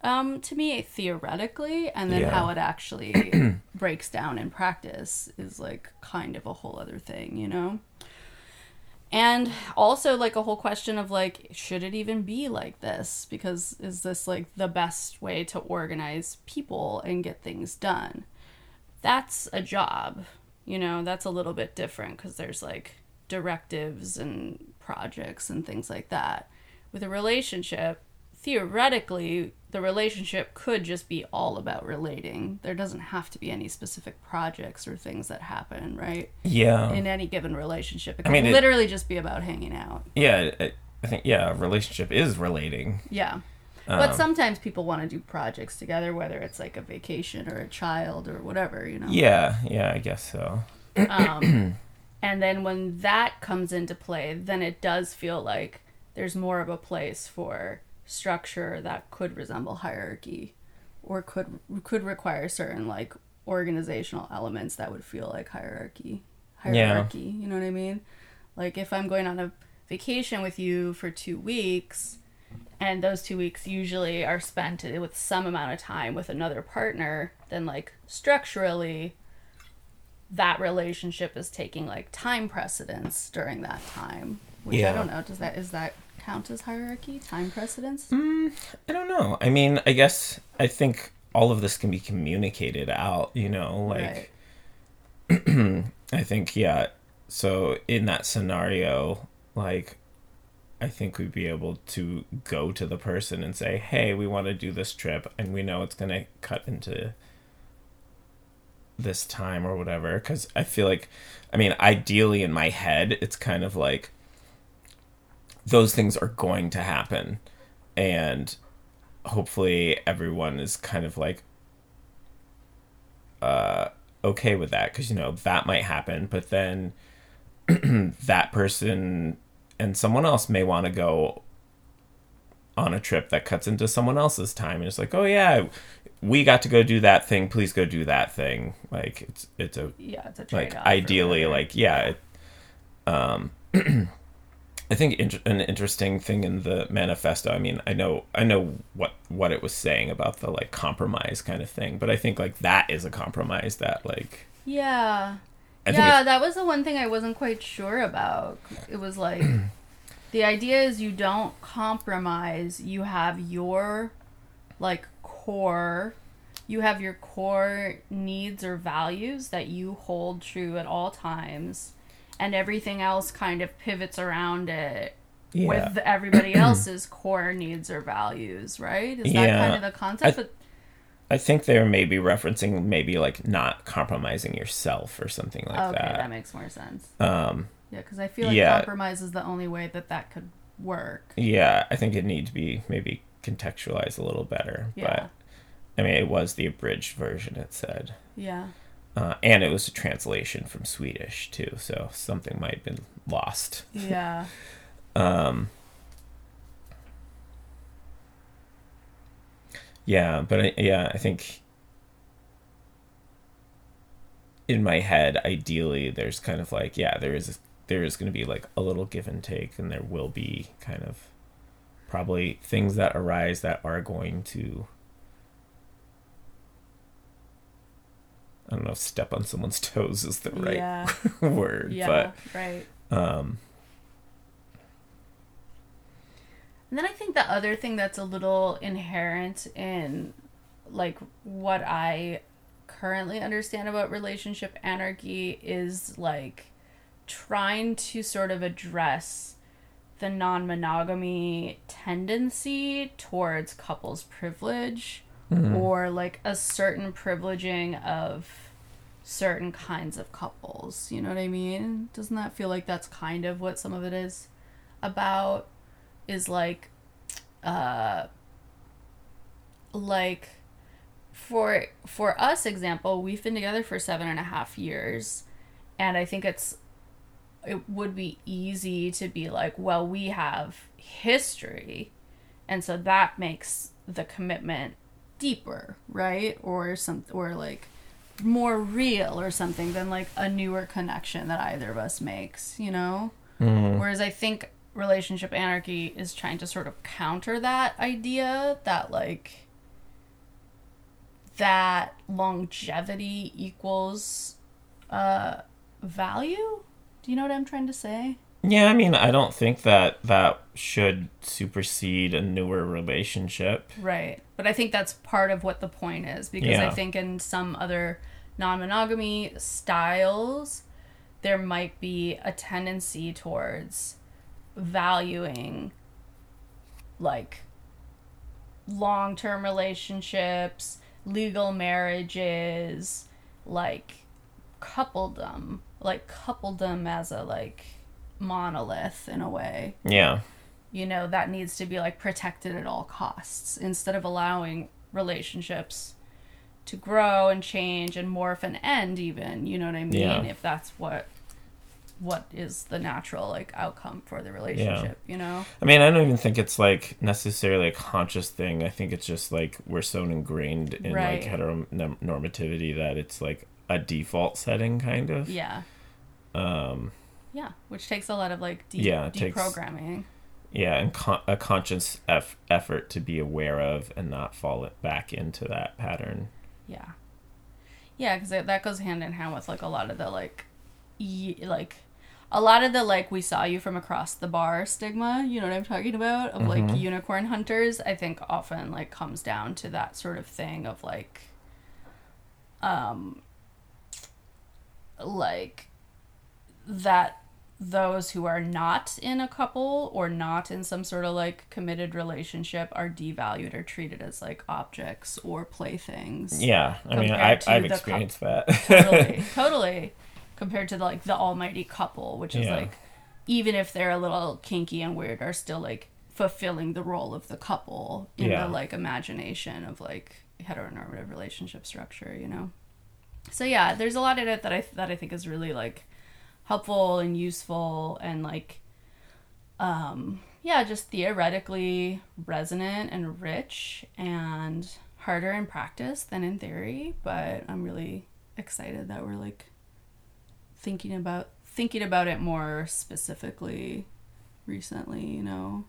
Speaker 2: um, to me theoretically, and then
Speaker 1: Yeah.
Speaker 2: how it actually breaks down in practice is like kind of a whole other thing, you know? And also like a whole question of like should it even be like this? Because is this like the best way to organize people and get things done? That's a job you know? That's a little bit different because there's like directives and projects and things like that. With a relationship theoretically the relationship could just be all about relating there doesn't have to be any specific projects or things that happen right
Speaker 1: Yeah.
Speaker 2: in any given relationship. It
Speaker 1: I
Speaker 2: can
Speaker 1: mean, it-
Speaker 2: literally just be about hanging out.
Speaker 1: yeah. I, I think yeah, a relationship is relating.
Speaker 2: Yeah. but sometimes people want to do projects together, whether it's like a vacation or a child or whatever, you know.
Speaker 1: Yeah. Yeah. I guess so.
Speaker 2: Um, and then when that comes into play, then it does feel like there's more of a place for structure that could resemble hierarchy or could could require certain like organizational elements that would feel like hierarchy hierarchy you know what i mean? Like if i'm going on a vacation with you for 2 weeks and those 2 weeks usually are spent with some amount of time with another partner then like structurally that relationship is taking like time precedence during that time which i don't know does that is that count as hierarchy time precedence mm,
Speaker 1: I don't know. I mean, I guess I think all of this can be communicated out. You know, like
Speaker 2: right
Speaker 1: I think yeah. So in that scenario, like I think we'd be able to go to the person and say, "Hey, we want to do this trip, and we know it's going to cut into this time or whatever." Because I feel like, I mean, ideally in my head, it's kind of like those things are going to happen, and hopefully everyone is kind of like uh okay with that. Because you know that might happen but then that person and someone else may want to go on a trip that cuts into someone else's time. And it's like oh yeah we got to go do that thing. Please go do that thing. Like it's it's a
Speaker 2: yeah it's a
Speaker 1: like ideally like yeah it, um i think int- an interesting thing in the manifesto i mean i know i know what what it was saying about the like compromise kind of thing but i think like that is a compromise that like
Speaker 2: yeah.
Speaker 1: I
Speaker 2: yeah that was the one thing i wasn't quite sure about. It was like the idea is you don't compromise you have your like core you have your core needs or values that you hold true at all times and everything else kind of pivots around it
Speaker 1: yeah.
Speaker 2: with everybody else's core needs or values right? Is that kind of the concept?
Speaker 1: I- i think they're maybe referencing maybe like not compromising yourself or something like
Speaker 2: okay that.
Speaker 1: Okay, that
Speaker 2: makes more sense.
Speaker 1: Um
Speaker 2: yeah because i feel like
Speaker 1: Yeah.
Speaker 2: compromise is the only way that that could work.
Speaker 1: Yeah i think it needs to be maybe contextualized a little better
Speaker 2: Yeah.
Speaker 1: but i mean it was the abridged version it said.
Speaker 2: Yeah
Speaker 1: Uh, and it was a translation from Swedish too, so something might have been lost.
Speaker 2: yeah
Speaker 1: Um, yeah, but I, yeah, I think in my head, ideally, there's kind of like yeah, there is there is going to be like a little give and take, and there will be kind of probably things that arise that are going to I don't know if step on someone's toes is the right
Speaker 2: yeah.
Speaker 1: word,
Speaker 2: yeah right.
Speaker 1: but um
Speaker 2: And then I think the other thing that's a little inherent in like what I currently understand about relationship anarchy is like trying to sort of address the non-monogamy tendency towards couples privilege or like a certain privileging of certain kinds of couples. You know what I mean? Doesn't that feel like that's kind of what some of it is about? Is like, uh, like for for us example we've been together for seven and a half years and i think it's it would be easy to be like well we have history and so that makes the commitment deeper right? Or some or like more real or something than like a newer connection that either of us makes you know? Whereas i think relationship anarchy is trying to sort of counter that idea that like that longevity equals uh value? Do you know what i'm trying to say?
Speaker 1: Yeah, I mean, I don't think that that should supersede a newer relationship.
Speaker 2: right but i think that's part of what the point is because i think in some other non-monogamy styles there might be a tendency towards valuing like long-term relationships legal marriages like coupledom like coupledom as a like monolith in a way
Speaker 1: Yeah.
Speaker 2: You know that needs to be like protected at all costs instead of allowing relationships to grow and change and morph and end even you know what i mean
Speaker 1: Yeah.
Speaker 2: if that's what what is the natural like outcome for the relationship you know
Speaker 1: I mean, I don't even think it's like necessarily a conscious thing. I think it's just like we're so ingrained in
Speaker 2: Right.
Speaker 1: like heteronormativity that it's like a default setting, kind of.
Speaker 2: yeah
Speaker 1: Um,
Speaker 2: yeah which takes a lot of like de-
Speaker 1: Yeah, it takes-
Speaker 2: deprogramming
Speaker 1: yeah, and con- a conscious eff- effort to be aware of and not fall back into that pattern.
Speaker 2: Yeah. Yeah, because that goes hand in hand with like a lot of the like, y- like, a lot of the like we saw you from across the bar stigma. You know what I'm talking about of like unicorn hunters. I think often like comes down to that sort of thing of like, um, like that those who are not in a couple or not in some sort of like committed relationship are devalued or treated as like objects or playthings
Speaker 1: Yeah, I mean, I, I've
Speaker 2: the cou-
Speaker 1: experienced that.
Speaker 2: totally totally compared to like the almighty couple which is
Speaker 1: Yeah.
Speaker 2: like even if they're a little kinky and weird are still like fulfilling the role of the couple in
Speaker 1: Yeah.
Speaker 2: the like imagination of like heteronormative relationship structure you know so yeah there's a lot in it that i that i think is really like helpful and useful and like um yeah just theoretically resonant and rich and harder in practice than in theory but i'm really excited that we're like thinking about thinking about it more specifically recently you know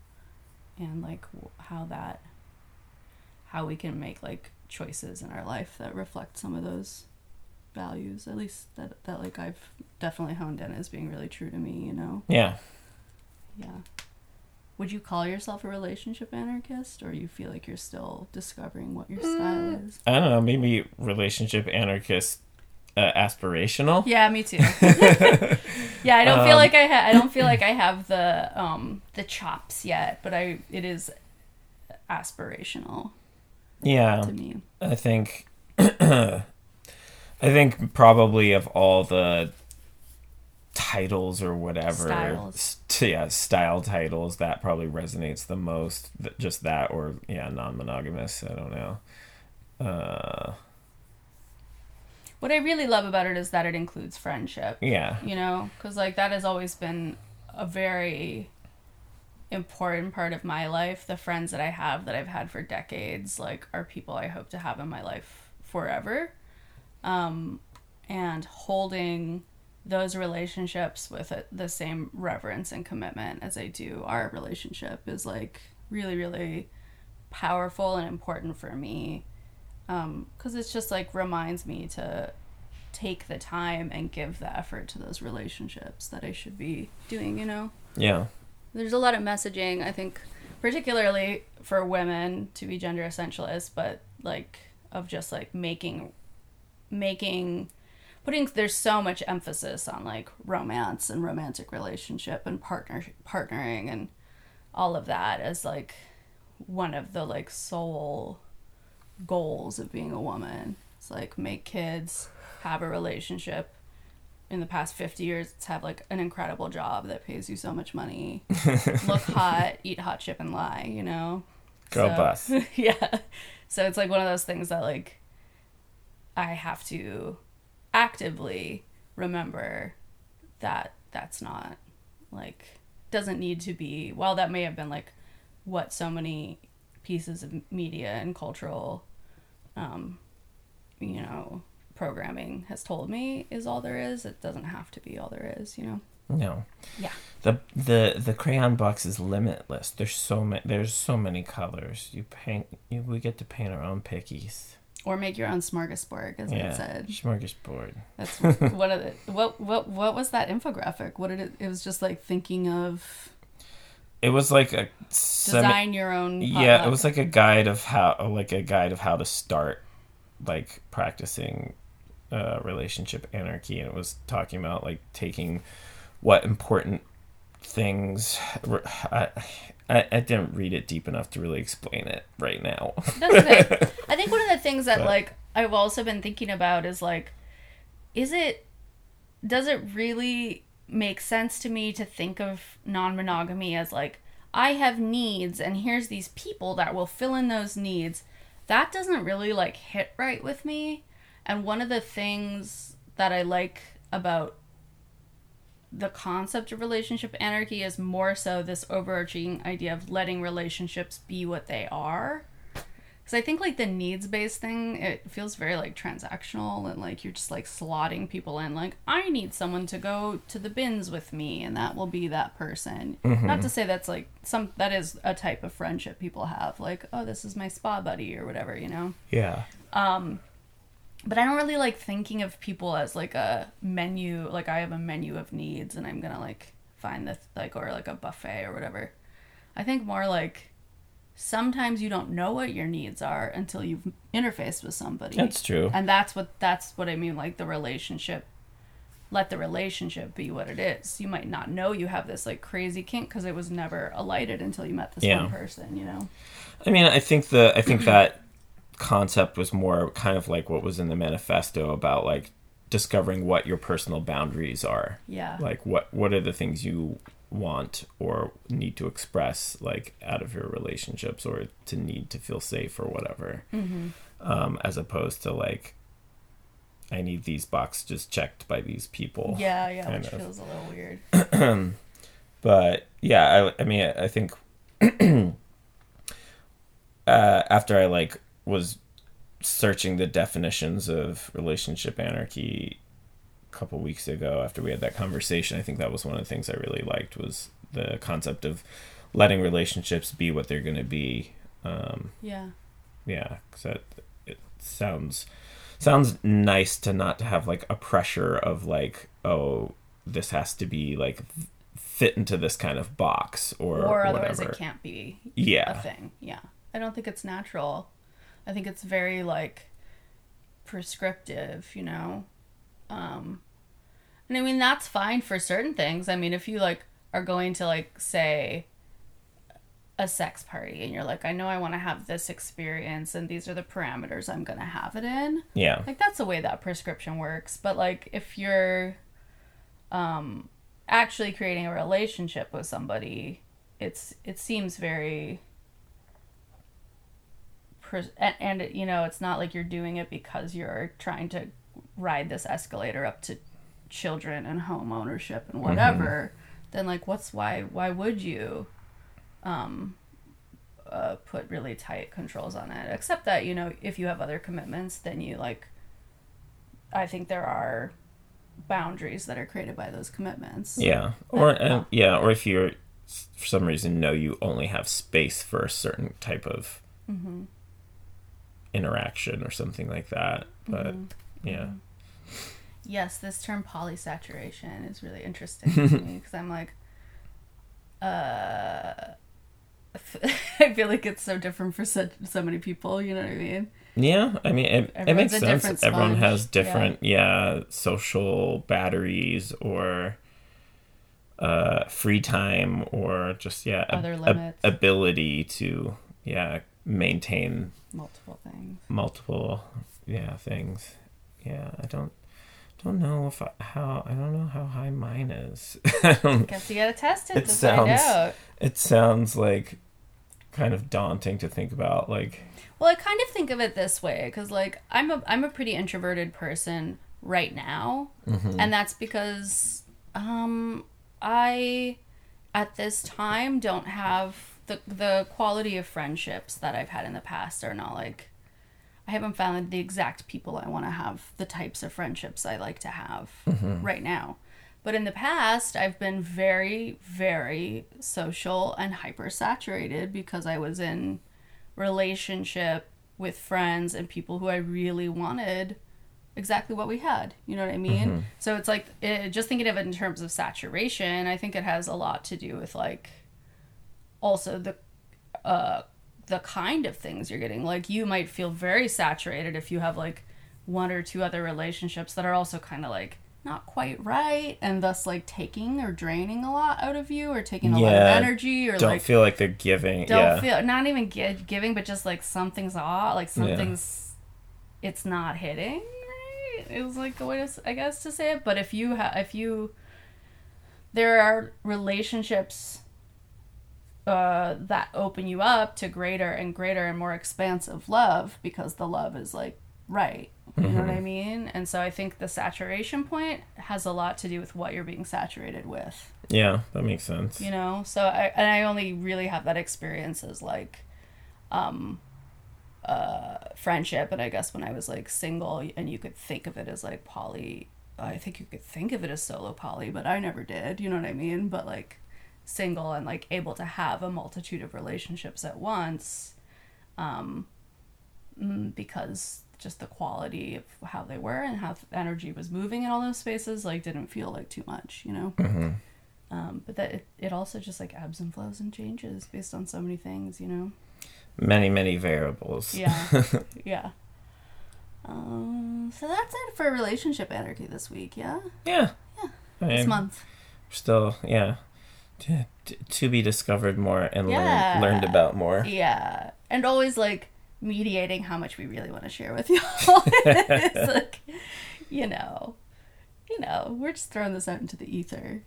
Speaker 2: and like how that how we can make like choices in our life that reflect some of those values at least that that like I've definitely honed in as being really true to me you know?
Speaker 1: Yeah.
Speaker 2: yeah. Would you call yourself a relationship anarchist or you feel like you're still discovering what your style is?
Speaker 1: I don't know, maybe relationship anarchist uh, aspirational.
Speaker 2: yeah me too. Yeah i don't feel
Speaker 1: Um,
Speaker 2: like i ha- i don't feel like i have the um the chops yet but i it is aspirational
Speaker 1: Yeah.
Speaker 2: to me.
Speaker 1: I think I think probably of all the titles or whatever
Speaker 2: Styles.
Speaker 1: st- yeah style titles that probably resonates the most Th- just that or yeah non-monogamous i don't know. Uh
Speaker 2: what i really love about it is that it includes friendship.
Speaker 1: Yeah.
Speaker 2: You know because like that has always been a very important part of my life. The friends that i have that i've had for decades like are people i hope to have in my life forever um, and holding those relationships with it, the same reverence and commitment as i do our relationship is like really really powerful and important for me because it's just like reminds me to take the time and give the effort to those relationships that I should be doing, you know?
Speaker 1: yeah
Speaker 2: There's a lot of messaging, I think, particularly for women to be gender essentialist, but like of just like making, making, putting, there's so much emphasis on like romance and romantic relationship and partner, partnering and all of that as like one of the like sole goals of being a woman. It's like make kids, have a relationship in the past 50 years it's have like an incredible job that pays you so much money look hot eat hot chip and lie you know
Speaker 1: Girl
Speaker 2: So-
Speaker 1: boss.
Speaker 2: yeah so it's like one of those things that like i have to actively remember that that's not like doesn't need to be while that may have been like what so many pieces of media and cultural um you know programming has told me is all there is it doesn't have to be all there is you know
Speaker 1: No.
Speaker 2: yeah
Speaker 1: The the the crayon box is limitless. There's so many. There's so many colors. You paint. You, we get to paint our own pickies.
Speaker 2: Or make your own smorgasbord as
Speaker 1: Yeah.
Speaker 2: it said
Speaker 1: Smorgasbord.
Speaker 2: That's one of the what what what was that infographic? What did it? It was just like thinking of
Speaker 1: It was like a semi-
Speaker 2: design your own.
Speaker 1: Yeah, it was like a guide of how, like a guide of how to start, like practicing, uh, relationship anarchy, and it was talking about like taking what important things. I, I, I didn't read it deep enough to really explain it right now.
Speaker 2: That's okay. I think one of the things that
Speaker 1: But-
Speaker 2: like I've also been thinking about is like, is it does it really make sense to me to think of non-monogamy as like I have needs and here's these people that will fill in those needs. That doesn't really like hit right with me. And one of the things that I like about the concept of relationship anarchy is more so this overarching idea of letting relationships be what they are. Because I think like the needs based thing, it feels very like transactional and like you're just like slotting people in. Like I need someone to go to the bins with me, and that will be that person. Mm-hmm. Not to say that's like some that is a type of friendship people have. Like oh, this is my spa buddy or whatever, you know
Speaker 1: yeah.
Speaker 2: Um, but I don't really like thinking of people as like a menu. Like I have a menu of needs, and I'm gonna like find the like or like a buffet or whatever. I think more like sometimes you don't know what your needs are until you've interfaced with somebody.
Speaker 1: That's true.
Speaker 2: and that's what that's what I mean. Like the relationship. Let the relationship be what it is. You might not know you have this like crazy kink because it was never alighted until you met this
Speaker 1: Yeah.
Speaker 2: one person. You know.
Speaker 1: I mean, I think the I think that concept was more kind of like what was in the manifesto about like discovering what your personal boundaries are.
Speaker 2: Yeah.
Speaker 1: Like what what are the things you want or need to express like out of your relationships or to need to feel safe or whatever.
Speaker 2: Mm-hmm.
Speaker 1: Um, as opposed to like I need these boxes just checked by these people.
Speaker 2: Yeah, yeah,
Speaker 1: kind
Speaker 2: which
Speaker 1: of.
Speaker 2: feels a little weird.
Speaker 1: but yeah i, I mean i think uh, after i like was searching the definitions of relationship anarchy a couple weeks ago after we had that conversation i think that was one of the things i really liked was the concept of letting relationships be what they're going to be um,
Speaker 2: Yeah.
Speaker 1: yeah because that it sounds sounds nice to not to have like a pressure of like oh this has to be like fit into this kind of box or
Speaker 2: or otherwise
Speaker 1: whatever
Speaker 2: it can't be
Speaker 1: yeah a
Speaker 2: thing. Yeah. I don't think it's natural. I think it's very like prescriptive, you know. Um and I mean that's fine for certain things. I mean if you like are going to like say a sex party and you're like I know I want to have this experience and these are the parameters I'm going to have it in.
Speaker 1: yeah
Speaker 2: Like that's the way that prescription works. But like if you're um actually creating a relationship with somebody, it's it seems very and, and you know, it's not like you're doing it because you're trying to ride this escalator up to children and home ownership and whatever. Then like what's why why would you um uh, put really tight controls on it. Except that you know, if you have other commitments, then you like. I think there are boundaries that are created by those commitments.
Speaker 1: yeah or
Speaker 2: That-
Speaker 1: and, yeah or if you're for some reason know you only have space for a certain type of
Speaker 2: Mm-hmm.
Speaker 1: Interaction or something like that but
Speaker 2: Mm-hmm.
Speaker 1: yeah
Speaker 2: Yes, this term polysaturation is really interesting to me because I'm like, uh, I feel like it's so different for so, so many people. You know what I mean?
Speaker 1: Yeah, I mean, it, it makes sense. Everyone has different, yeah. social batteries or uh, free time or just, yeah, ab-
Speaker 2: Other
Speaker 1: ab-
Speaker 2: limits.
Speaker 1: ability to, yeah, maintain
Speaker 2: Multiple things.
Speaker 1: multiple, yeah, things. Yeah, I don't, don't know if I, how I don't know how high mine is. I
Speaker 2: Guess you gotta test it,
Speaker 1: It
Speaker 2: to find out.
Speaker 1: it sounds like kind of daunting to think about. Like,
Speaker 2: Well, I kind of think of it this way because, like, I'm a I'm a pretty introverted person right now, and that's because um I at this time don't have the the quality of friendships that I've had in the past are not like I haven't found the exact people I want to have, the types of friendships I like to have mm-hmm. right now. But in the past, I've been very, very social and hyper saturated because I was in relationship with friends and people who I really wanted exactly what we had. You know what I mean? Mm-hmm. So it's like it, just thinking of it in terms of saturation. I think it has a lot to do with like also the uh the kind of things you're getting. Like you might feel very saturated if you have like one or two other relationships that are also kind of like not quite right and thus like taking or draining a lot out of you or taking a lot of energy or
Speaker 1: don't
Speaker 2: like
Speaker 1: feel like they're giving.
Speaker 2: don't
Speaker 1: yeah.
Speaker 2: feel not even gi- giving but just like something's off like something's it's not hitting right it was like the way to i guess to say it but if you have if you there are relationships uh that open you up to greater and greater and more expansive love because the love is like right. You know what i mean? And so i think the saturation point has a lot to do with what you're being saturated with.
Speaker 1: Yeah, that makes sense.
Speaker 2: you know? So i and i only really have that experience as like um uh friendship. And i guess when i was like single and you could think of it as like poly i think you could think of it as solo poly but i never did. You know what i mean? But like single and like able to have a multitude of relationships at once um mm, because just the quality of how they were and how energy was moving in all those spaces like didn't feel like too much you know um, but that it, it also just like ebbs and flows and changes based on so many things, you know.
Speaker 1: Many, many variables.
Speaker 2: Yeah, yeah. Um, so that's it for relationship anarchy this week. Yeah,
Speaker 1: Yeah.
Speaker 2: Yeah.
Speaker 1: I
Speaker 2: this month.
Speaker 1: Still, yeah. To, to, be discovered more and
Speaker 2: Yeah.
Speaker 1: learned learned about more.
Speaker 2: Yeah, and always like mediating how much we really want to share with y'all. it's like, you know, you know, we're just throwing this out into the ether.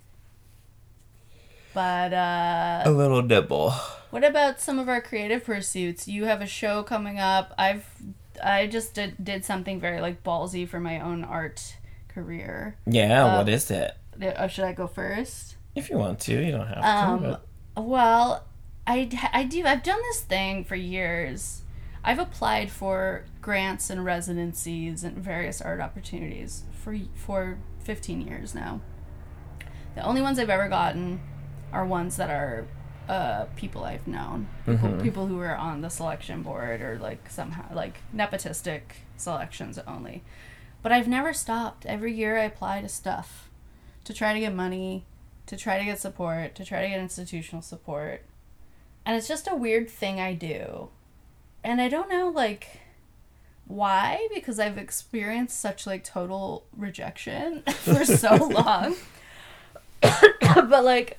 Speaker 2: But uh
Speaker 1: A little nibble.
Speaker 2: What about some of our creative pursuits? You have a show coming up. I've I just did, did something very like ballsy for my own art career.
Speaker 1: Yeah,
Speaker 2: Uh,
Speaker 1: what is it?
Speaker 2: Uh, should I go first?
Speaker 1: If you want to, you don't have to.
Speaker 2: Um,
Speaker 1: but-
Speaker 2: well, I, I do. I've done this thing for years. I've applied for grants and residencies and various art opportunities for for 15 years now. The only ones I've ever gotten are ones that are uh, people I've known, people, people who are on the selection board or like somehow like nepotistic selections only. But I've never stopped. Every year I apply to stuff to try to get money, to try to get support, to try to get institutional support. And it's just a weird thing I do. And I don't know like why because I've experienced such like total rejection for so long. but like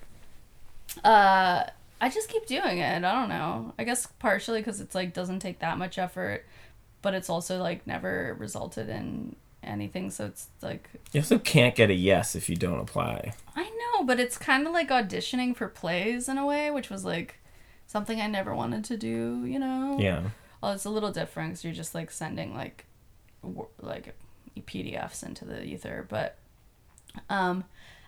Speaker 2: uh I just keep doing it. I don't know. I guess partially cuz it's like doesn't take that much effort, but it's also like never resulted in anything so it's like
Speaker 1: you also can't get a yes if you don't apply.
Speaker 2: I know, but it's kind of like auditioning for plays in a way, which was like something I never wanted to do, you know?
Speaker 1: Yeah.
Speaker 2: Well, it's a little different because you're just like sending like like PDFs into the ether, but um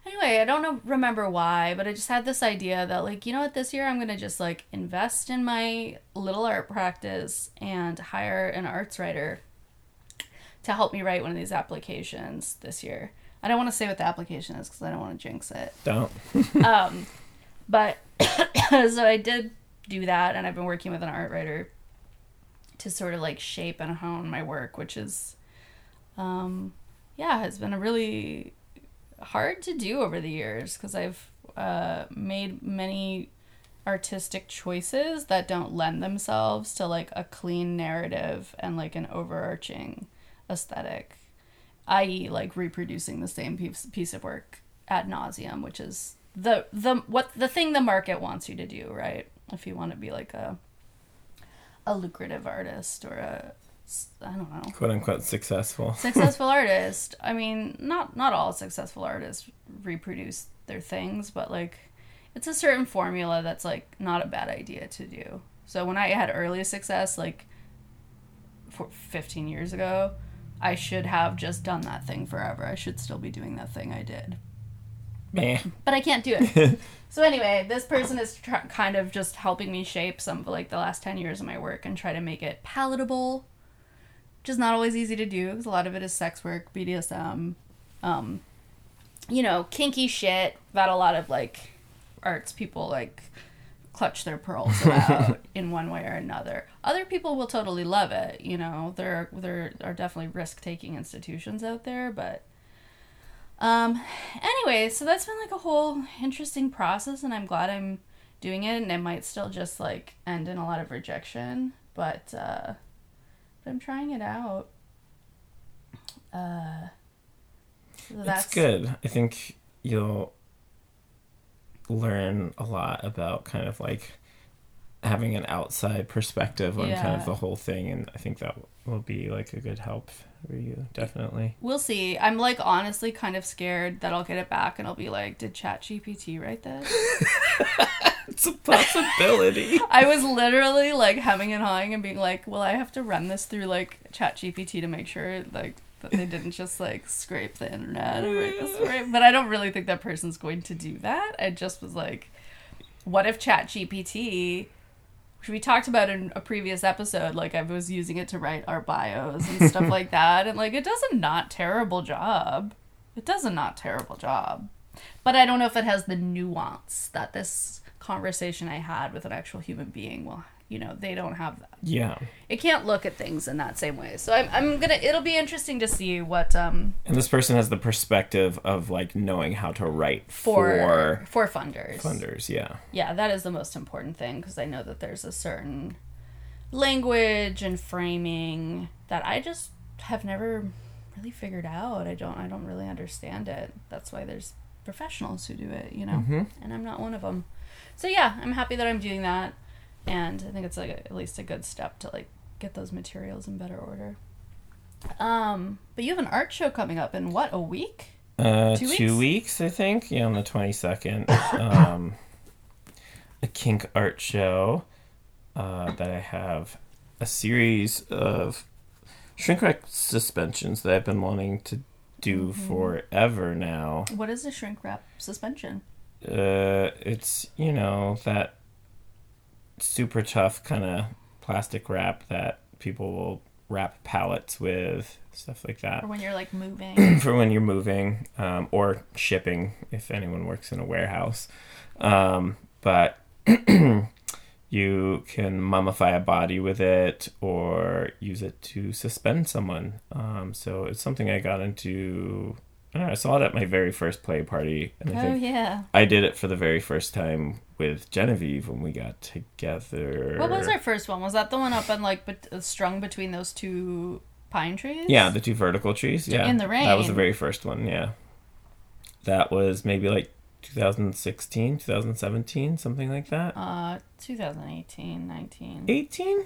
Speaker 2: anyway, I don't know remember why, but I just had this idea that like, you know what, this year I'm going to just like invest in my little art practice and hire an arts writer to help me write one of these applications this year. I don't want to say what the application is because I don't want to jinx it.
Speaker 1: Don't.
Speaker 2: Um, but so I did do that, and I've been working with an art writer to sort of like shape and hone my work, which is, um, yeah, has been a really hard to do over the years because I've uh, made many artistic choices that don't lend themselves to like a clean narrative and like an overarching aesthetic i.e., like reproducing the same piece, piece of work ad nauseum, which is the the what the thing the market wants you to do, right? If you want to be like a a lucrative artist or a I don't know
Speaker 1: quote unquote successful.
Speaker 2: successful artist. I mean, not not all successful artists reproduce their things, but like it's a certain formula that's like not a bad idea to do. So when I had early success, like for 15 years ago, I should have just done that thing forever. I should still be doing that thing I did.
Speaker 1: Meh.
Speaker 2: But I can't do it. so anyway, this person is tr- kind of just helping me shape some of like the last 10 years of my work and try to make it palatable which is not always easy to do because a lot of it is sex work, BDSM, um, you know, kinky shit that a lot of like arts people like clutch their pearls about in one way or another. Other people will totally love it. You know, there there are definitely risk taking institutions out there, but um, anyway, so that's been like a whole interesting process, and I'm glad I'm doing it, and it might still just like end in a lot of rejection, but uh, but I'm trying it out. Uh, so that's
Speaker 1: It's good. I think you'll learn a lot about kind of like having an outside perspective on kind of the whole thing, and I think that will be like a good help for you, definitely.
Speaker 2: We'll see. I'm like honestly kind of scared that I'll get it back and I'll be like, did chat gpt write this?
Speaker 1: It's a possibility.
Speaker 2: I was literally like hemming and hawing and being like, well, I have to run this through like chat gpt to make sure like that they didn't just like scrape the internet and write this right. But I don't really think that person's going to do that. I just was like, what if ChatGPT which we talked about in a previous episode, like I was using it to write our bios and stuff like that, and like it does a not terrible job. It does a not terrible job. But I don't know if it has the nuance that this conversation I had with an actual human being will, you know, they don't have that.
Speaker 1: yeah.
Speaker 2: It can't look at things in that same way. So I'm, I'm gonna, it'll be interesting to see what, um,
Speaker 1: And this person has the perspective of like knowing how to write
Speaker 2: for,
Speaker 1: for,
Speaker 2: for funders.
Speaker 1: funders. Yeah.
Speaker 2: Yeah, that is the most important thing because I know that there's a certain language and framing that I just have never really figured out. I don't I don't really understand it. That's why there's professionals who do it, you know.
Speaker 1: Mm-hmm.
Speaker 2: And I'm not one of them. So yeah, I'm happy that I'm doing that and I think it's like a, at least a good step to like get those materials in better order. Um, but you have an art show coming up in what, a week?
Speaker 1: Uh,
Speaker 2: Two
Speaker 1: two,
Speaker 2: weeks?
Speaker 1: weeks? I think. Yeah, on the twenty second. um, a kink art show uh, that I have a series of shrink wrap suspensions that I've been wanting to do
Speaker 2: Mm-hmm.
Speaker 1: forever now.
Speaker 2: What is a shrink wrap suspension?
Speaker 1: Uh, it's you know that super tough kind of plastic wrap that people will wrap pallets with stuff like that.
Speaker 2: Or when you're like moving.
Speaker 1: for when you're moving um, or shipping if anyone works in a warehouse. Um, but you can mummify a body with it or use it to suspend someone. Um, so it's something i got into I, saw it at my very first play party and i
Speaker 2: oh yeah.
Speaker 1: i did it for the very first time with genevieve when we got together
Speaker 2: What was our first one? Was that the one up and like uh, strung between those two pine trees?
Speaker 1: Yeah, the two vertical trees. Yeah,
Speaker 2: In the rain.
Speaker 1: That was the very first one. Yeah, that was maybe like 2016, 2017, something like that.
Speaker 2: Uh, 2018, 19,
Speaker 1: 18.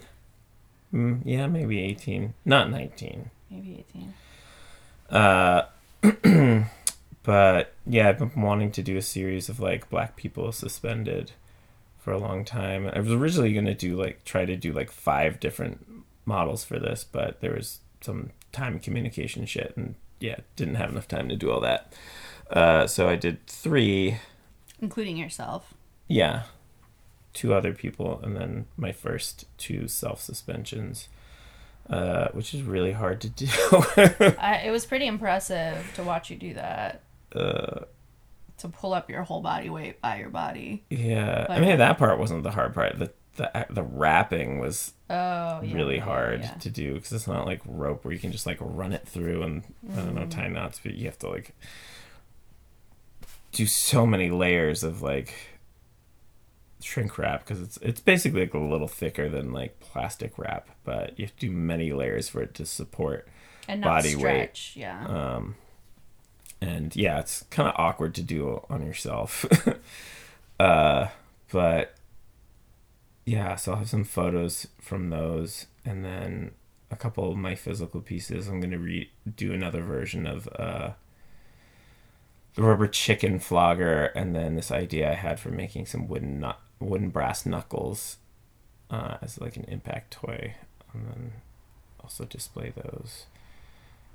Speaker 1: Mm, yeah, maybe 18, not 19.
Speaker 2: maybe 18.
Speaker 1: Uh, but yeah, I've been wanting to do a series of like black people suspended for a long time. I was originally gonna do like try to do like five different models for this, but there was some time communication shit, and yeah, didn't have enough time to do all that. Uh, so I did three.
Speaker 2: Including yourself.
Speaker 1: Yeah, two other people, and then my first two self suspensions. Uh, which is really hard to do.
Speaker 2: I, it was pretty impressive to watch you do that.
Speaker 1: uh,
Speaker 2: To pull up your whole body weight by your body.
Speaker 1: Yeah, I mean that part wasn't the hard part. The the the wrapping was
Speaker 2: Oh, yeah.
Speaker 1: really hard
Speaker 2: yeah.
Speaker 1: to do because it's not like rope where you can just like run it through and I don't
Speaker 2: Mm.
Speaker 1: know tie knots, but you have to like do so many layers of like shrink wrap because it's it's basically like a little thicker than like plastic wrap, but you have to do many layers for it to support.
Speaker 2: And not
Speaker 1: body weight.
Speaker 2: Yeah.
Speaker 1: Um, and yeah, it's kind of awkward to do on yourself. uh, but yeah, so I'll have some photos from those, and then a couple of my physical pieces. I'm gonna re do another version of uh, the rubber chicken flogger, and then this idea I had for making some wooden nut, wooden brass knuckles uh, as like an impact toy, and then also display those.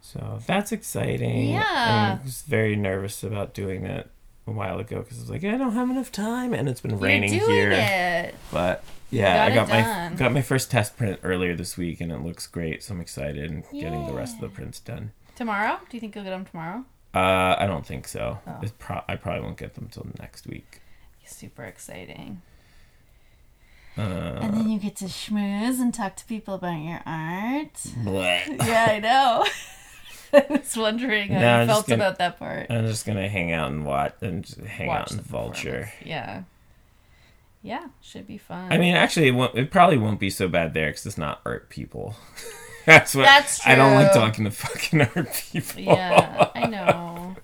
Speaker 1: So that's exciting.
Speaker 2: Yeah.
Speaker 1: I was very nervous about doing it a while ago because I was like, I don't have enough time, and it's been raining here.
Speaker 2: it.
Speaker 1: But yeah,
Speaker 2: got
Speaker 1: I got my
Speaker 2: done.
Speaker 1: got my first test print earlier this week, and it looks great. So I'm excited and getting the rest of the prints done.
Speaker 2: Tomorrow? Do you think you'll get them tomorrow?
Speaker 1: Uh, I don't think so.
Speaker 2: Oh.
Speaker 1: It's pro- I probably won't get them till next week.
Speaker 2: Super exciting.
Speaker 1: Uh,
Speaker 2: and then you get to schmooze and talk to people about your art.
Speaker 1: bleh.
Speaker 2: yeah, I know. I was wondering how
Speaker 1: No, I'm
Speaker 2: you felt
Speaker 1: gonna-
Speaker 2: about that part.
Speaker 1: I'm just gonna hang out and watch and hang
Speaker 2: Watch
Speaker 1: out in
Speaker 2: the
Speaker 1: Vulture.
Speaker 2: Yeah. Yeah, should be fun.
Speaker 1: I mean, actually, it, won't, it probably won't be so bad there because it's not art people. That's what
Speaker 2: That's true.
Speaker 1: I don't like talking to fucking art people.
Speaker 2: yeah, I know.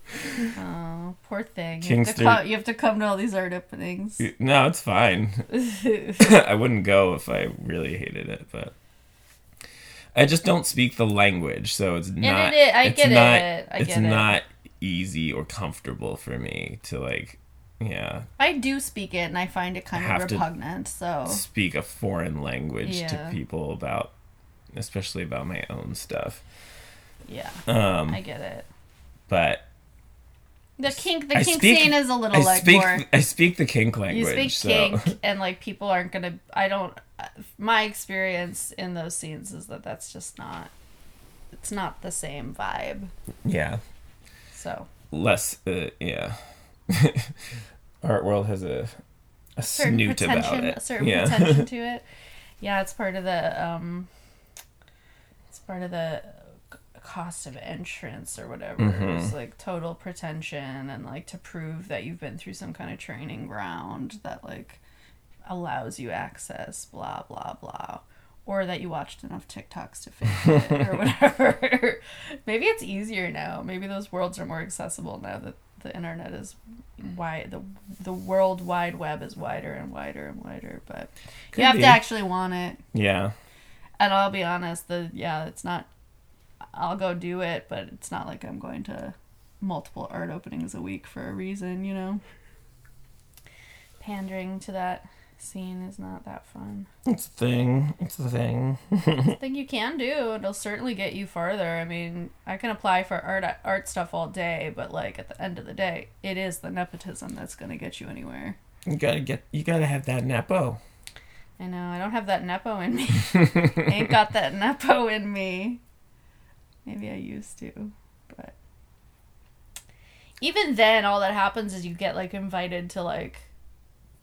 Speaker 2: Poor thing. You have, to
Speaker 1: Kingster-
Speaker 2: come, you have to come to all these art openings.
Speaker 1: No, it's fine. I wouldn't go if I really hated it, but I just don't speak the language, so it's not.
Speaker 2: it is- I
Speaker 1: it's
Speaker 2: get
Speaker 1: not,
Speaker 2: it. I
Speaker 1: it's
Speaker 2: it.
Speaker 1: not easy or comfortable for me to like, yeah,
Speaker 2: I do speak it, and I find it kind of repugnant. So
Speaker 1: speak a foreign language
Speaker 2: Yeah.
Speaker 1: to people about, especially about my own stuff.
Speaker 2: yeah,
Speaker 1: Um,
Speaker 2: I get it.
Speaker 1: but
Speaker 2: The kink, the
Speaker 1: I
Speaker 2: kink
Speaker 1: speak-
Speaker 2: scene is a little
Speaker 1: I
Speaker 2: like
Speaker 1: speak.
Speaker 2: more.
Speaker 1: I speak the kink language.
Speaker 2: You speak
Speaker 1: so.
Speaker 2: kink, and like people aren't gonna. I don't. My experience in those scenes is that that's just not. It's not the same vibe.
Speaker 1: Yeah,
Speaker 2: So
Speaker 1: less. Uh, yeah. Art world has a a
Speaker 2: certain
Speaker 1: snoot about it.
Speaker 2: a certain
Speaker 1: yeah.
Speaker 2: pretension to it. Yeah, it's part of the. um It's part of the cost of entrance or whatever.
Speaker 1: Mhm.
Speaker 2: It's like total pretension and like to prove that you've been through some kind of training ground that like allows you access. Blah blah blah. Or that you watched enough TikToks to fake it or whatever. Maybe it's easier now. Maybe those worlds are more accessible now that the internet is wide. The the world wide web is wider and wider and wider. But
Speaker 1: Could
Speaker 2: you have
Speaker 1: be.
Speaker 2: to actually want it.
Speaker 1: yeah.
Speaker 2: And I'll be honest, the yeah, it's not. I'll go do it, but it's not like I'm going to multiple art openings a week for a reason, you know. Pandering to that scene is not that fun.
Speaker 1: It's a thing. It's a thing.
Speaker 2: I think you can do. It'll certainly get you farther. I mean, I can apply for art art stuff all day, but like at the end of the day, it is the nepotism that's going to get you anywhere.
Speaker 1: You gotta get. You gotta have that nepo.
Speaker 2: I know. I don't have that nepo in me. Ain't got that nepo in me. Maybe I used to, but even then, all that happens is you get like invited to like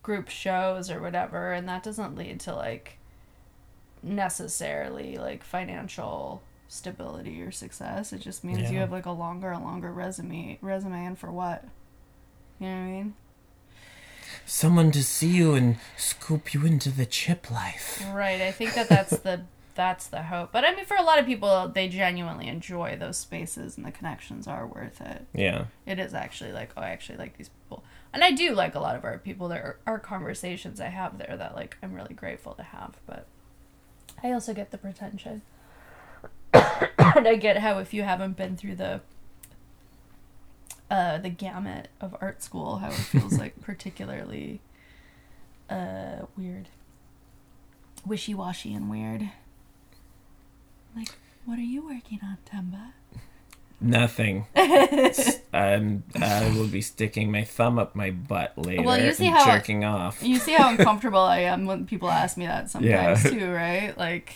Speaker 2: group shows or whatever, and that doesn't lead to like necessarily like financial stability or success. It just means you have like a longer and longer resume. Resume, and for what? You know what I mean?
Speaker 1: Someone to see you and scoop you into the chip life.
Speaker 2: Right. I think that that's the that's the hope. But I mean, for a lot of people, they genuinely enjoy those spaces, and the connections are worth it.
Speaker 1: Yeah.
Speaker 2: It is actually like, oh, I actually like these people, and I do like a lot of art people. There are, are conversations I have there that like I'm really grateful to have. But I also get the pretension, and I get how if you haven't been through the uh, the gamut of art school, how it feels like particularly uh, weird, wishy washy, and weird. Like, what are you working on, Temba?
Speaker 1: Nothing. I'm, I will be sticking my thumb up my butt later
Speaker 2: Well, you see
Speaker 1: and
Speaker 2: how-
Speaker 1: jerking off.
Speaker 2: You see how uncomfortable I am when people ask me that sometimes
Speaker 1: Yeah.
Speaker 2: too, right? Like,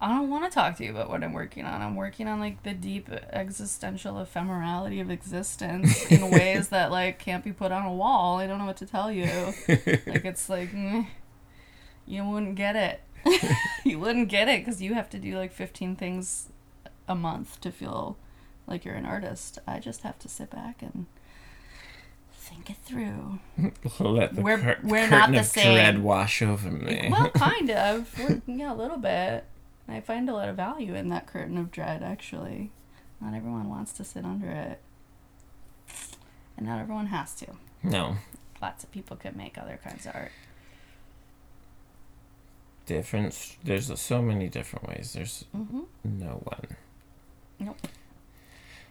Speaker 2: I don't want to talk to you about what I'm working on. I'm working on like the deep existential ephemerality of existence in ways that like can't be put on a wall. I don't know what to tell you. like it's like mm, you wouldn't get it. you wouldn't get it because you have to do like 15 things a month to feel like you're an artist. I just have to sit back and think it through.
Speaker 1: Let the
Speaker 2: We're-
Speaker 1: cur-
Speaker 2: we're
Speaker 1: curtain
Speaker 2: not the
Speaker 1: of
Speaker 2: same.
Speaker 1: dread wash over me.
Speaker 2: Well, kind of. We're, yeah, a little bit. I find a lot of value in that curtain of dread, actually. Not everyone wants to sit under it. And not everyone has to.
Speaker 1: no.
Speaker 2: Lots of people can make other kinds of art.
Speaker 1: Different. There's so many different ways. There's
Speaker 2: Mm-hmm.
Speaker 1: no one.
Speaker 2: Nope.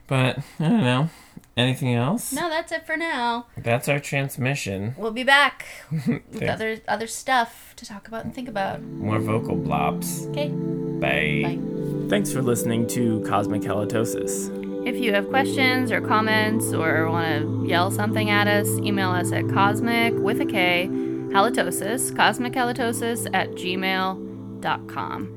Speaker 1: But I don't know. Anything else?
Speaker 2: No, that's it for now.
Speaker 1: That's our transmission.
Speaker 2: We'll be back with
Speaker 1: Thanks.
Speaker 2: other other stuff to talk about and think about.
Speaker 1: More vocal blobs.
Speaker 2: Okay.
Speaker 1: Bye.
Speaker 2: Bye.
Speaker 3: Thanks for listening to Cosmic Halitosis.
Speaker 2: If you have questions or comments or want to yell something at us, email us at cosmic with a K halitosis, cosmic halitosis at gmail.com.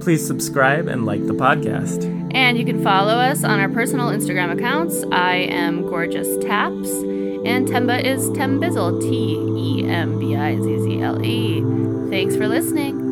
Speaker 3: Please subscribe and like the podcast.
Speaker 2: And you can follow us on our personal Instagram accounts. I am Gorgeous Taps, and Temba is Tembizzle, T E M B I Z Z L E. Thanks for listening.